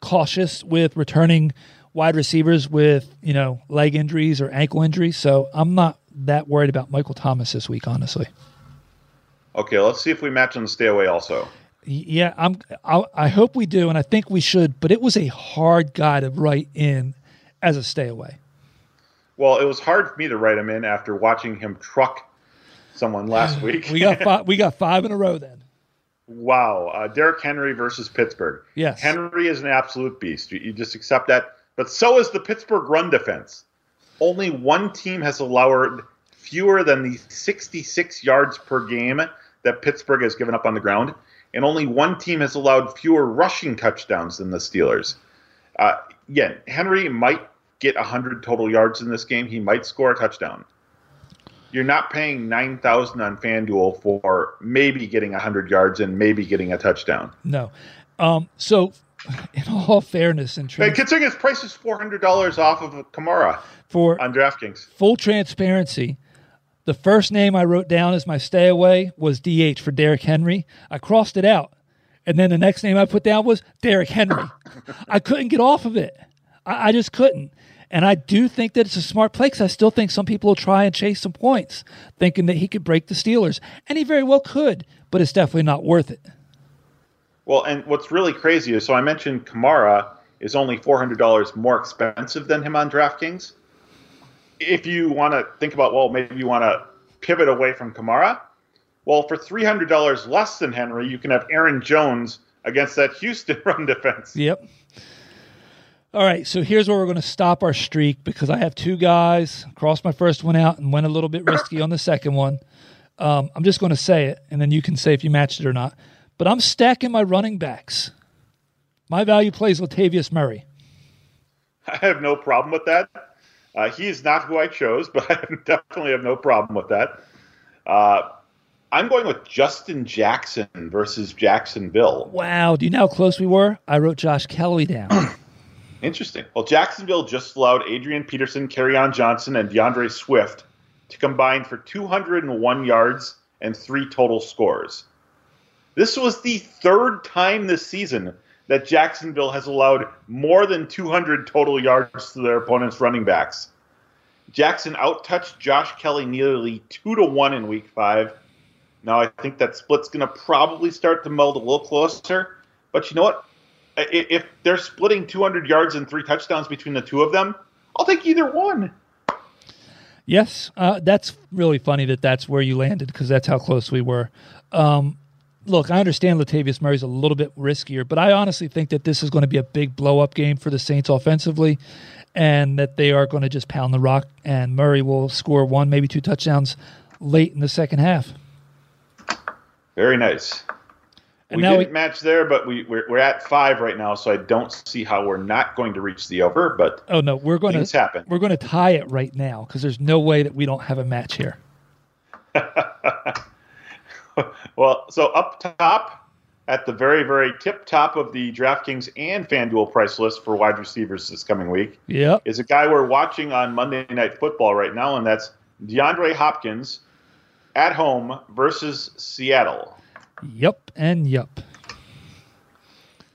Speaker 1: cautious with returning wide receivers with you know leg injuries or ankle injuries. So I'm not that worried about Michael Thomas this week, honestly.
Speaker 2: Okay, let's see if we match on the stay away also.
Speaker 1: Yeah, I'm. I, I hope we do, and I think we should. But it was a hard guy to write in as a stay away.
Speaker 2: Well, it was hard for me to write him in after watching him truck someone <sighs> last week.
Speaker 1: We got five, we got five in a row then.
Speaker 2: wow. Uh, Derrick Henry versus Pittsburgh.
Speaker 1: Yes.
Speaker 2: Henry is an absolute beast. You, you just accept that. But so is the Pittsburgh run defense. Only one team has allowed fewer than the 66 yards per game that Pittsburgh has given up on the ground, and only one team has allowed fewer rushing touchdowns than the Steelers. Uh, yeah, Henry might get 100 total yards in this game. He might score a touchdown. You're not paying 9000 on FanDuel for maybe getting 100 yards and maybe getting a touchdown.
Speaker 1: No. Um, so, <laughs> in all fairness and trans-
Speaker 2: considering his price is $400 off of Kamara
Speaker 1: for
Speaker 2: on DraftKings.
Speaker 1: full transparency, the first name I wrote down as my stay away was DH for Derrick Henry. I crossed it out. And then the next name I put down was Derrick Henry. <laughs> I couldn't get off of it. I, I just couldn't. And I do think that it's a smart play because I still think some people will try and chase some points, thinking that he could break the Steelers. And he very well could, but it's definitely not worth it.
Speaker 2: Well, and what's really crazy is so I mentioned Kamara is only $400 more expensive than him on DraftKings. If you want to think about, well, maybe you want to pivot away from Kamara, well, for $300 less than Henry, you can have Aaron Jones against that Houston <laughs> run defense.
Speaker 1: Yep. All right, so here's where we're going to stop our streak because I have two guys, crossed my first one out and went a little bit risky on the second one. Um, I'm just going to say it, and then you can say if you matched it or not. But I'm stacking my running backs. My value plays Latavius Murray. <laughs>
Speaker 2: I have no problem with that. Uh, he is not who I chose, <laughs> but I definitely have no problem with that. Uh, I'm going with Justin Jackson versus Jacksonville.
Speaker 1: Wow, do you know how close we were? I wrote Josh Kelley down. <clears throat>
Speaker 2: Interesting. Well, Jacksonville just allowed Adrian Peterson, on Johnson, and D'Andre Swift to combine for 201 yards and three total scores. This was the third time this season that Jacksonville has allowed more than 200 total yards to their opponent's running backs. Jackson outtouched Josh Kelley nearly two to one in Week Five. Now I think that split's going to probably start to meld a little closer. But you know what? If they're splitting 200 yards and three touchdowns between the two of them, I'll take either one.
Speaker 1: Yes, uh, that's really funny that that's where you landed because that's how close we were. Um, look, I understand Latavius Murray's a little bit riskier, but I honestly think that this is going to be a big blow up game for the Saints offensively and that they are going to just pound the rock and Murray will score one, maybe two touchdowns late in the second half.
Speaker 2: Very nice.
Speaker 1: And
Speaker 2: we didn't
Speaker 1: we-
Speaker 2: match there, but we, we're, we're at five right now, so I don't see how we're not going to reach the over. But
Speaker 1: Oh no, we're going to
Speaker 2: happen.
Speaker 1: We're going to tie it right now because there's no way that we don't have a match here.
Speaker 2: Well, so up top, at the very, very tip top of the DraftKings and FanDuel price list for wide receivers this coming week
Speaker 1: Yep.
Speaker 2: is a guy we're watching on Monday Night Football right now, and that's DeAndre Hopkins at home versus Seattle.
Speaker 1: Yep. And yep.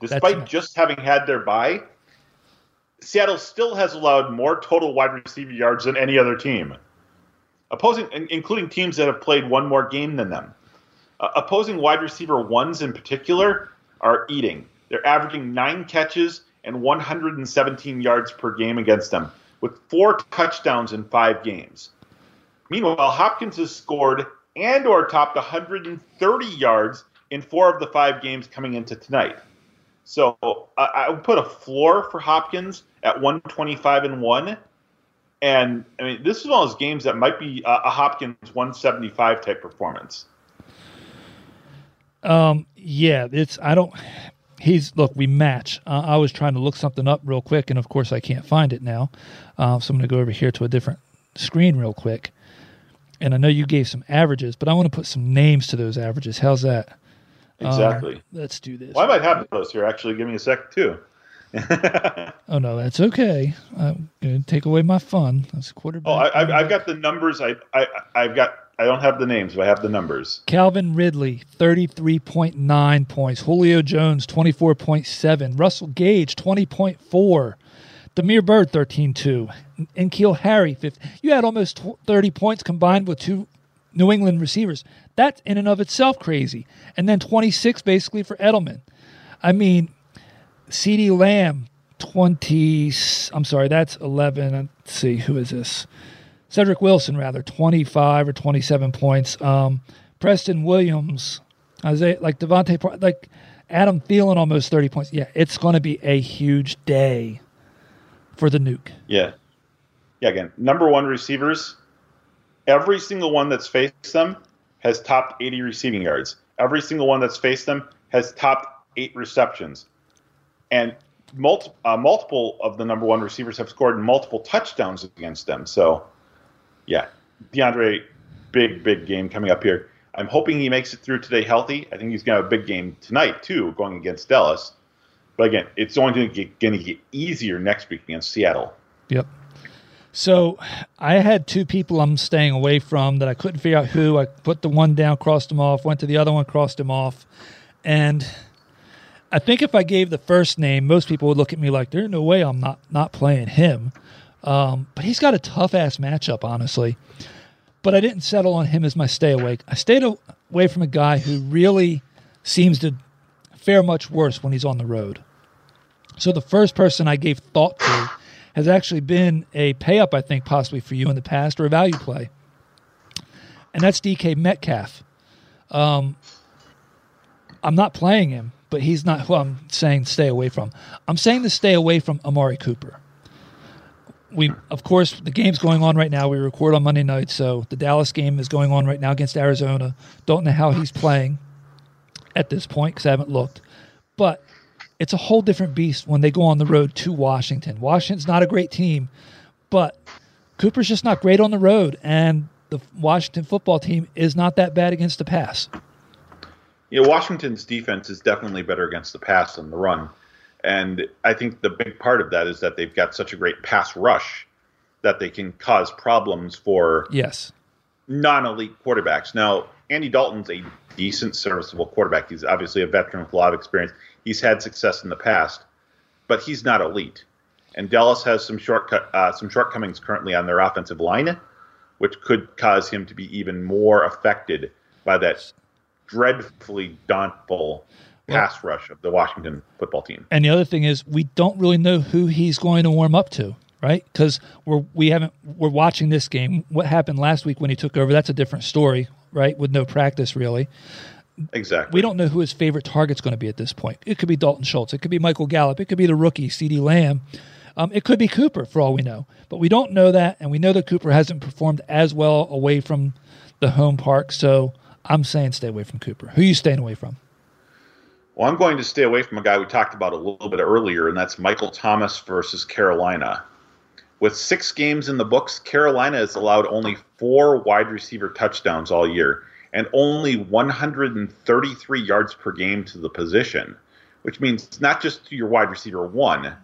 Speaker 2: Despite
Speaker 1: That's-
Speaker 2: just having had their bye, Seattle still has allowed more total wide receiver yards than any other team. Opposing, including teams that have played one more game than them. Uh, opposing wide receiver ones in particular are eating. They're averaging nine catches and 117 yards per game against them, with four touchdowns in five games. Meanwhile, Hopkins has scored and or topped 130 yards in four of the five games coming into tonight. So I, would put a floor for Hopkins at 125 and one. And I mean, this is one of those games that might be a, a Hopkins 175 type performance.
Speaker 1: Um, yeah, it's I don't. He's look, we match. Uh, I was trying to look something up real quick, and of course I can't find it now. Uh, so I'm going to go over here to a different screen real quick. And I know you gave some averages, but I want to put some names to those averages. How's that?
Speaker 2: Exactly.
Speaker 1: Um, let's do this.
Speaker 2: Well, I might have those here. Actually, give me a sec too. <laughs>
Speaker 1: oh no, that's okay. I'm going to take away my fun. That's quarterback.
Speaker 2: Oh, I, I've, I've got the numbers. I, I I've got. I don't have the names, but I have the numbers.
Speaker 1: Calvin Ridley, 33.9 points. Julio Jones, 24.7. Russell Gage, 20.4. Damiere Byrd, 13.2. And Harry, 50. You had almost 30 points combined with two New England receivers. That's in and of itself crazy. And then 26 basically for Edelman. I mean, CeeDee Lamb, 20. I'm sorry, that's 11. Let's see, who is this? Cedric Wilson, rather, 25 or 27 points. Um, Preston Williams, Isaiah, like Devontae, like Adam Thielen, almost 30 points. Yeah, it's going to be a huge day for the Nuk.
Speaker 2: Yeah. Yeah, again, number one receivers, every single one that's faced them has topped 80 receiving yards. Every single one that's faced them has topped eight receptions. And multi- uh, multiple of the number one receivers have scored multiple touchdowns against them. So, yeah, DeAndre, big, big game coming up here. I'm hoping he makes it through today healthy. I think he's going to have a big game tonight, too, going against Dallas. But again, it's only going to get, easier next week against Seattle.
Speaker 1: Yep. So I had two people I'm staying away from that I couldn't figure out who. I put the one down, crossed them off, went to the other one, crossed them off. And I think if I gave the first name, most people would look at me like, there's no way I'm not, not playing him. Um, but he's got a tough ass matchup, honestly. But I didn't settle on him as my stay away. I stayed away from a guy who really seems to fare much worse when he's on the road. So the first person I gave thought to has actually been a pay up, I think, possibly for you in the past or a value play. And that's DK Metcalf. Um, I'm not playing him, but he's not who I'm saying stay away from. I'm saying to stay away from Amari Cooper. We, of course, the game's going on right now. We record on Monday night, so the Dallas game is going on right now against Arizona. Don't know how he's playing at this point because I haven't looked. But it's a whole different beast when they go on the road to Washington. Washington's not a great team, but Cooper's just not great on the road, and the Washington football team is not that bad against the pass.
Speaker 2: You know, Washington's defense is definitely better against the pass than the run. And I think the big part of that is that they've got such a great pass rush that they can cause problems for
Speaker 1: yes
Speaker 2: non-elite quarterbacks. Now, Andy Dalton's a decent, serviceable quarterback. He's obviously a veteran with a lot of experience. He's had success in the past, but he's not elite. And Dallas has some shortcut, uh, some shortcomings currently on their offensive line, which could cause him to be even more affected by that dreadfully dauntful pass well, rush of the Washington football team.
Speaker 1: And the other thing is, we don't really know who he's going to warm up to, right? Because we're we haven't we're watching this game. What happened last week when he took over? That's a different story, right? With no practice, really.
Speaker 2: Exactly.
Speaker 1: We don't know who his favorite target's going to be at this point. It could be Dalton Schultz. It could be Michael Gallup. It could be the rookie CeeDee Lamb. Um, it could be Cooper for all we know, but we don't know that, and we know that Cooper hasn't performed as well away from the home park. So I'm saying stay away from Cooper. Who are you staying away from?
Speaker 2: Well, I'm going to stay away from a guy we talked about a little bit earlier, and that's Michael Thomas versus Carolina. With six games in the books, Carolina has allowed only four wide receiver touchdowns all year and only 133 yards per game to the position, which means not just to your wide receiver one,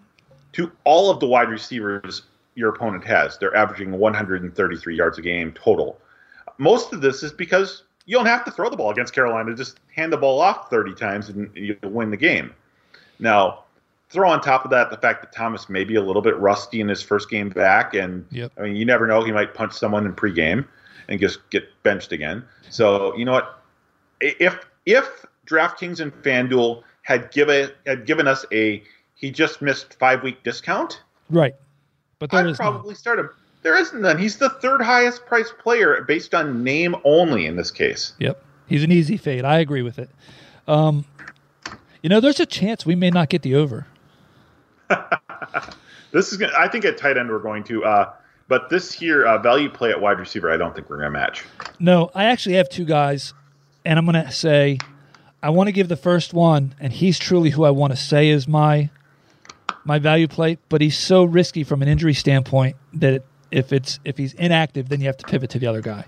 Speaker 2: to all of the wide receivers your opponent has. They're averaging 133 yards a game total. Most of this is because you don't have to throw the ball against Carolina. Just hand the ball off 30 times and you win the game. Now, throw on top of that the fact that Thomas may be a little bit rusty in his first game back, and
Speaker 1: yep.
Speaker 2: I mean, you never know; he might punch someone in pregame and just get benched again. So you know what? If if DraftKings and FanDuel had given had given us a he just missed five week discount,
Speaker 1: right?
Speaker 2: But I'd probably none. start him. There isn't none. He's the third highest priced player based on name only in this case.
Speaker 1: Yep, he's an easy fade. I agree with it. Um, You know, there's a chance we may not get the over. <laughs>
Speaker 2: This is gonna, I think at tight end we're going to, uh, but this here uh, value play at wide receiver, I don't think we're going to match.
Speaker 1: No, I actually have two guys, and I'm going to say I want to give the first one, and he's truly who I want to say is my my value play, but he's so risky from an injury standpoint that if it's if he's inactive, then you have to pivot to the other guy.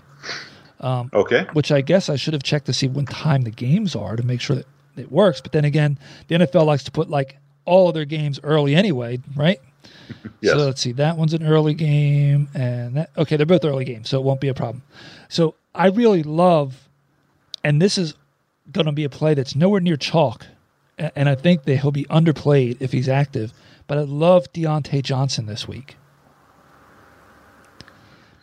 Speaker 2: Um, Okay.
Speaker 1: Which I guess I should have checked to see when time the games are to make sure that it works. But then again, the NFL likes to put like all of their games early anyway, right? <laughs>
Speaker 2: Yes.
Speaker 1: So let's see. That one's an early game, and that okay, they're both early games, so it won't be a problem. So I really love, and this is going to be a play that's nowhere near chalk, and I think that he'll be underplayed if he's active. But I love Diontae Johnson this week.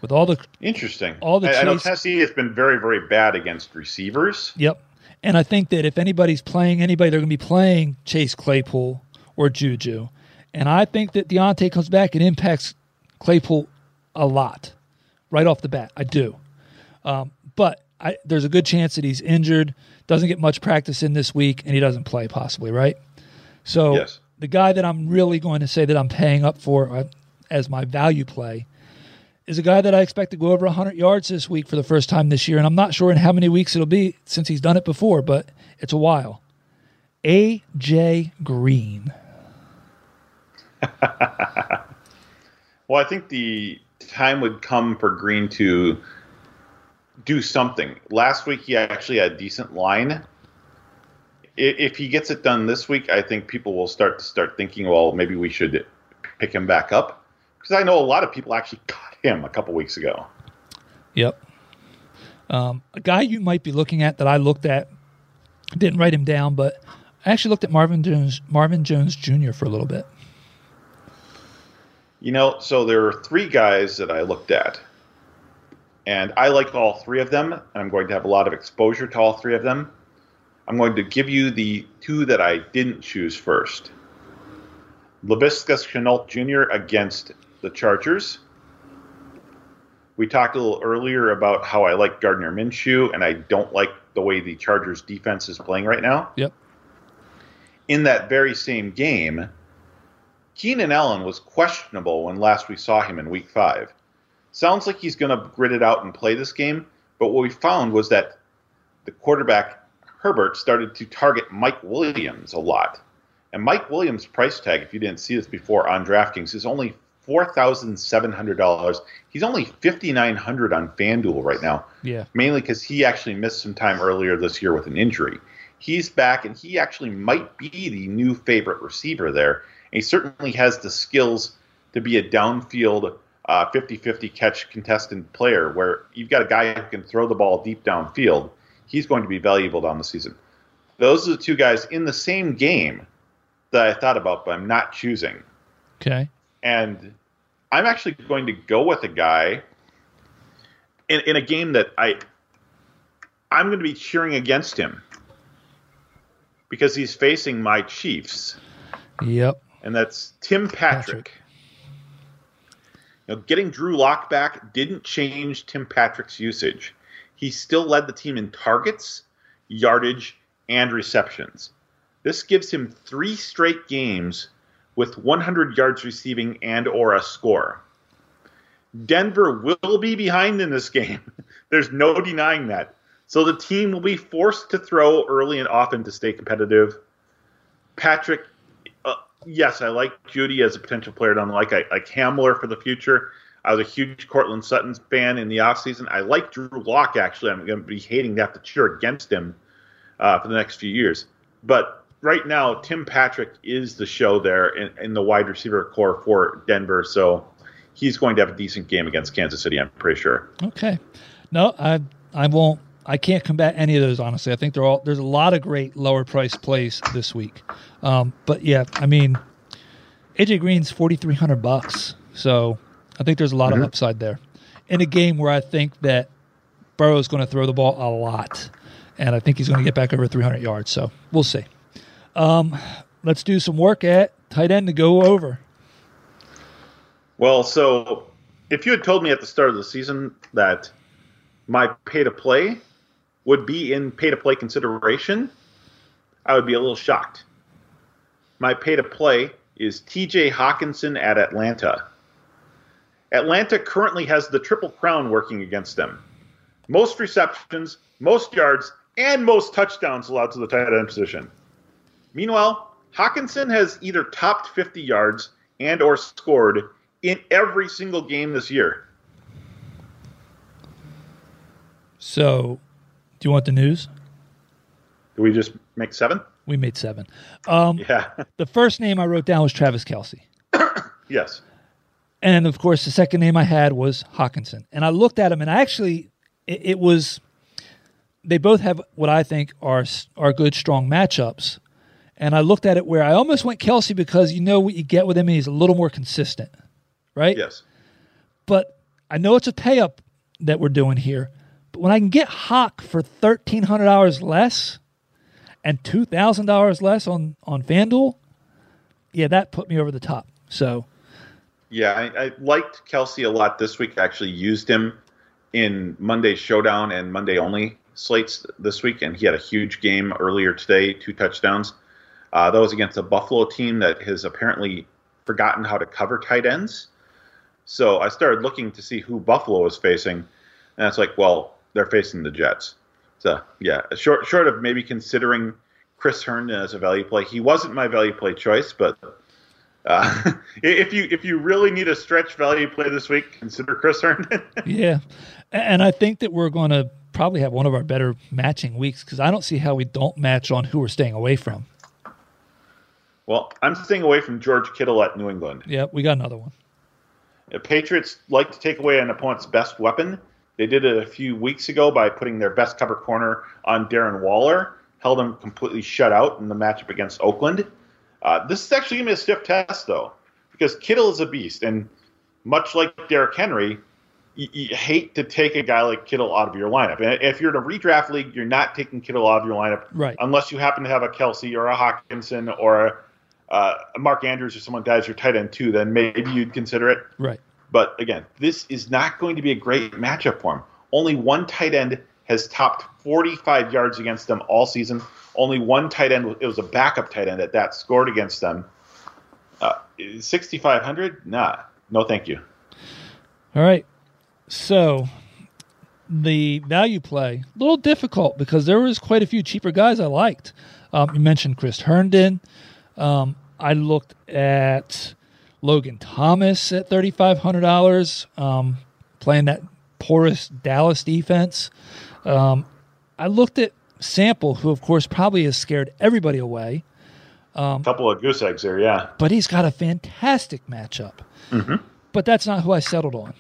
Speaker 1: With all the
Speaker 2: Interesting.
Speaker 1: All the
Speaker 2: I, I know Tennessee has been very, very bad against receivers.
Speaker 1: Yep. And I think that if anybody's playing anybody, they're going to be playing Chase Claypool or Juju. And I think that Diontae comes back and impacts Claypool a lot right off the bat. I do. Um, but I, there's a good chance that he's injured, doesn't get much practice in this week, and he doesn't play possibly, right? So
Speaker 2: Yes.
Speaker 1: the guy that I'm really going to say that I'm paying up for uh, as my value play is a guy that I expect to go over 100 yards this week for the first time this year. And I'm not sure in how many weeks it'll be since he's done it before, but it's a while. A.J. Green. <laughs>
Speaker 2: Well, I think the time would come for Green to do something. Last week, he actually had a decent line. If he gets it done this week, I think people will start to start thinking, well, maybe we should pick him back up. Because I know a lot of people actually caught him a couple weeks ago.
Speaker 1: Yep. Um, a guy you might be looking at that I looked at, didn't write him down, but I actually looked at Marvin Jones, Marvin Jones Jr. for a little bit.
Speaker 2: You know, so there are three guys that I looked at, and I like all three of them, and I'm going to have a lot of exposure to all three of them. I'm going to give you the two that I didn't choose first. Laviska Shenault Jr. against the Chargers. We talked a little earlier about how I like Gardner Minshew, and I don't like the way the Chargers defense is playing right now
Speaker 1: Yep.
Speaker 2: in that very same game, Keenan Allen was questionable when last we saw him in week five. Sounds like he's going to grit it out and play this game, but what we found was that the quarterback, Herbert, started to target Mike Williams a lot. And Mike Williams' price tag, if you didn't see this before on DraftKings, is only $4,700. He's only 5900 on FanDuel right now
Speaker 1: Yeah.
Speaker 2: mainly because he actually missed some time earlier this year with an injury. He's back, and he actually might be the new favorite receiver there. And he certainly has the skills to be a downfield uh, 50-50 catch contestant player where you've got a guy who can throw the ball deep downfield. He's going to be valuable down the season. Those are the two guys in the same game that I thought about, but I'm not choosing.
Speaker 1: Okay.
Speaker 2: And I'm actually going to go with a guy in, in a game that I I'm going to be cheering against him because he's facing my Chiefs,
Speaker 1: Yep.
Speaker 2: and that's Tim Patrick.
Speaker 1: Patrick.
Speaker 2: Know, getting Drew Lock back didn't change Tim Patrick's usage. He still led the team in targets, yardage, and receptions. This gives him three straight games with 100 yards receiving and or a score. Denver will be behind in this game. <laughs> There's no denying that. So the team will be forced to throw early and often to stay competitive. Patrick, uh, yes, I like Jeudy as a potential player down the like. I like Hamler for the future. I was a huge Courtland Sutton fan in the offseason. I like Drew Lock actually. I'm going to be hating to have to cheer against him uh, for the next few years. But right now, Tim Patrick is the show there in, in the wide receiver corps for Denver. So he's going to have a decent game against Kansas City. I'm pretty sure.
Speaker 1: Okay. No, I I won't. I can't combat any of those honestly. I think they're all there's a lot of great lower price plays this week. Um, but yeah, I mean, AJ Green's forty three hundred bucks, so I think there's a lot of upside there in a game where I think that Burrow's going to throw the ball a lot, and I think he's going to get back over three hundred yards. So we'll see. Um, let's do some work at tight end to go over.
Speaker 2: Well, so if you had told me at the start of the season that my pay to play would be in pay to play consideration, I would be a little shocked. My pay to play is TJ Hockenson at Atlanta. Atlanta currently has the triple crown working against them most receptions, most yards, and most touchdowns allowed to the tight end position. Meanwhile, Hockenson has either topped 50 yards and or scored in every single game this year.
Speaker 1: So, do you want the news?
Speaker 2: Do we just make seven?
Speaker 1: We made seven. <laughs> Um,
Speaker 2: Yeah.
Speaker 1: the first name I wrote down was Travis Kelce. <coughs>
Speaker 2: yes.
Speaker 1: And of course, the second name I had was Hockenson. And I looked at him, and I actually, it, it was, they both have what I think are are good, strong matchups. And I looked at it where I almost went Kelce because you know what you get with him, and he's a little more consistent, right?
Speaker 2: Yes.
Speaker 1: But I know it's a pay up that we're doing here. But when I can get Hawk for thirteen hundred dollars less and two thousand dollars less on on FanDuel, yeah, that put me over the top. So
Speaker 2: Yeah, I, I liked Kelce a lot this week. I actually used him in Monday Showdown and Monday only slates this week, and he had a huge game earlier today, two touchdowns. Uh, that was against a Buffalo team that has apparently forgotten how to cover tight ends. So I started looking to see who Buffalo was facing, and it's like, well, they're facing the Jets. So yeah, short short of maybe considering Chris Herndon as a value play, he wasn't my value play choice, but uh, <laughs> if you if you really need a stretch value play this week, consider Chris Herndon. <laughs>
Speaker 1: yeah, and I think that we're going to probably have one of our better matching weeks because I don't see how we don't match on who we're staying away from.
Speaker 2: Well, I'm staying away from George Kittle at New England.
Speaker 1: Yeah, we got another one.
Speaker 2: The Patriots like to take away an opponent's best weapon. They did it a few weeks ago by putting their best cover corner on Darren Waller, held him completely shut out in the matchup against Oakland. Uh, this is actually going to be a stiff test, though, because Kittle is a beast, and much like Derrick Henry, you, you hate to take a guy like Kittle out of your lineup. And if you're in a redraft league, you're not taking Kittle out of your lineup,
Speaker 1: Right.
Speaker 2: Unless you happen to have a Kelce or a Hockenson or a, uh, Mark Andrews or someone is your tight end too. Then maybe you'd consider it.
Speaker 1: Right.
Speaker 2: But again, this is not going to be a great matchup for him. Only one tight end has topped 45 yards against them all season. Only one tight end, it was a backup tight end that that scored against them. Uh, 6,500? Nah, no thank you.
Speaker 1: All right. So the value play a little difficult because there was quite a few cheaper guys I liked. Um, you mentioned Chris Herndon. Um, I looked at Logan Thomas at thirty five hundred dollars, um, playing that porous Dallas defense. Um, I looked at Sample, who of course probably has scared everybody away,
Speaker 2: A couple of goose eggs there, yeah.
Speaker 1: but he's got a fantastic matchup. But that's not who I settled on.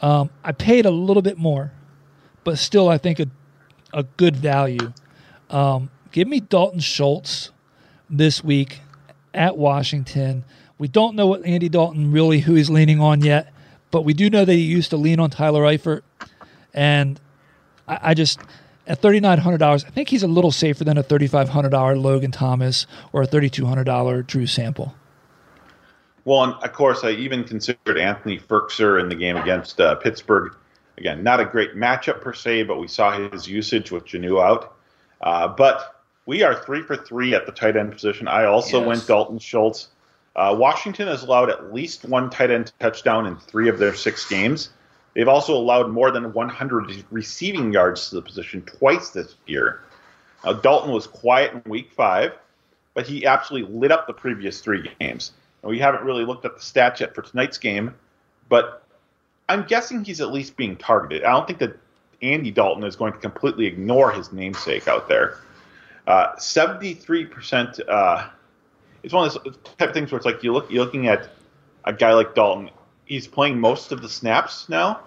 Speaker 1: Um, I paid a little bit more, but still, I think a, a good value. Um, give me Dalton Schultz this week at Washington. We don't know what Andy Dalton really who he's leaning on yet, but we do know that he used to lean on Tyler Eifert, and I, I just at thirty nine hundred dollars, I think he's a little safer than a thirty five hundred dollar Logan Thomas or a thirty two hundred dollar Drew Sample.
Speaker 2: Well, and of course, I even considered Anthony Firkser in the game against uh, Pittsburgh. Again, not a great matchup per se, but we saw his usage with Jonnu out. Uh, but we are three for three at the tight end position. I also
Speaker 1: Yes.
Speaker 2: went Dalton Schultz. Uh, Washington has allowed at least one tight end touchdown in three of their six games. They've also allowed more than 100 receiving yards to the position twice this year. Now, Dalton was quiet in week five, but he absolutely lit up the previous three games. And we haven't really looked at the stats yet for tonight's game, but I'm guessing he's at least being targeted. I don't think that Andy Dalton is going to completely ignore his namesake out there. Uh, 73%. Uh, it's one of those type of things where it's like you look, you're looking at a guy like Dalton. He's playing most of the snaps now.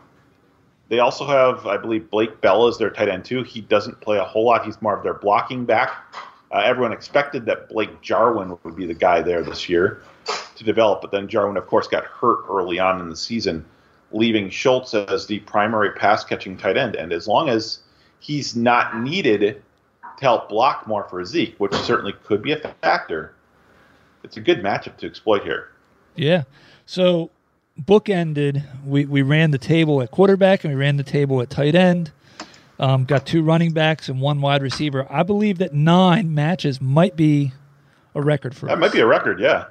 Speaker 2: They also have, I believe, Blake Bell as their tight end too. He doesn't play a whole lot. He's more of their blocking back. Uh, everyone expected that Blake Jarwin would be the guy there this year to develop, but then Jarwin, of course, got hurt early on in the season, leaving Schultz as the primary pass catching tight end. And as long as he's not needed help block more for Zeke, which certainly could be a factor, it's a good matchup to exploit here.
Speaker 1: Yeah. So book ended. We we ran the table at quarterback and we ran the table at tight end. Um, got two running backs and one wide receiver. I believe that nine matches might be a record for
Speaker 2: That
Speaker 1: us.
Speaker 2: might be a record, yeah.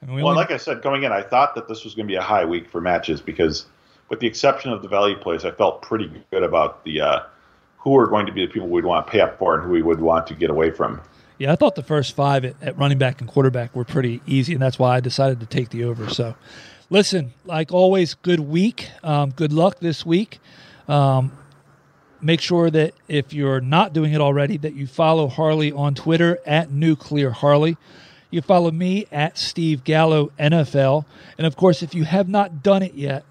Speaker 1: I mean, we
Speaker 2: Well,
Speaker 1: only-
Speaker 2: like I said, going in, I thought that this was going to be a high week for matches because, with the exception of the value plays, I felt pretty good about the uh, who are going to be the people we'd want to pay up for and who we would want to get away from.
Speaker 1: Yeah, I thought the first five at, at running back and quarterback were pretty easy, and that's why I decided to take the over. So, listen, like always, good week. Um, good luck this week. Um, make sure that if you're not doing it already, that you follow Harley on Twitter at Nuclear Harley. You follow me at Steve Gallo NFL, and of course, if you have not done it yet,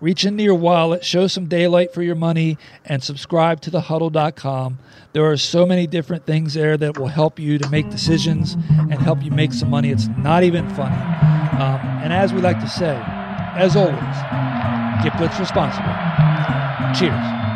Speaker 1: reach into your wallet, show some daylight for your money, and subscribe to thehuddle.com. There are so many different things there that will help you to make decisions and help you make some money. It's not even funny. Um, and as we like to say, as always, get blitz responsible. Cheers.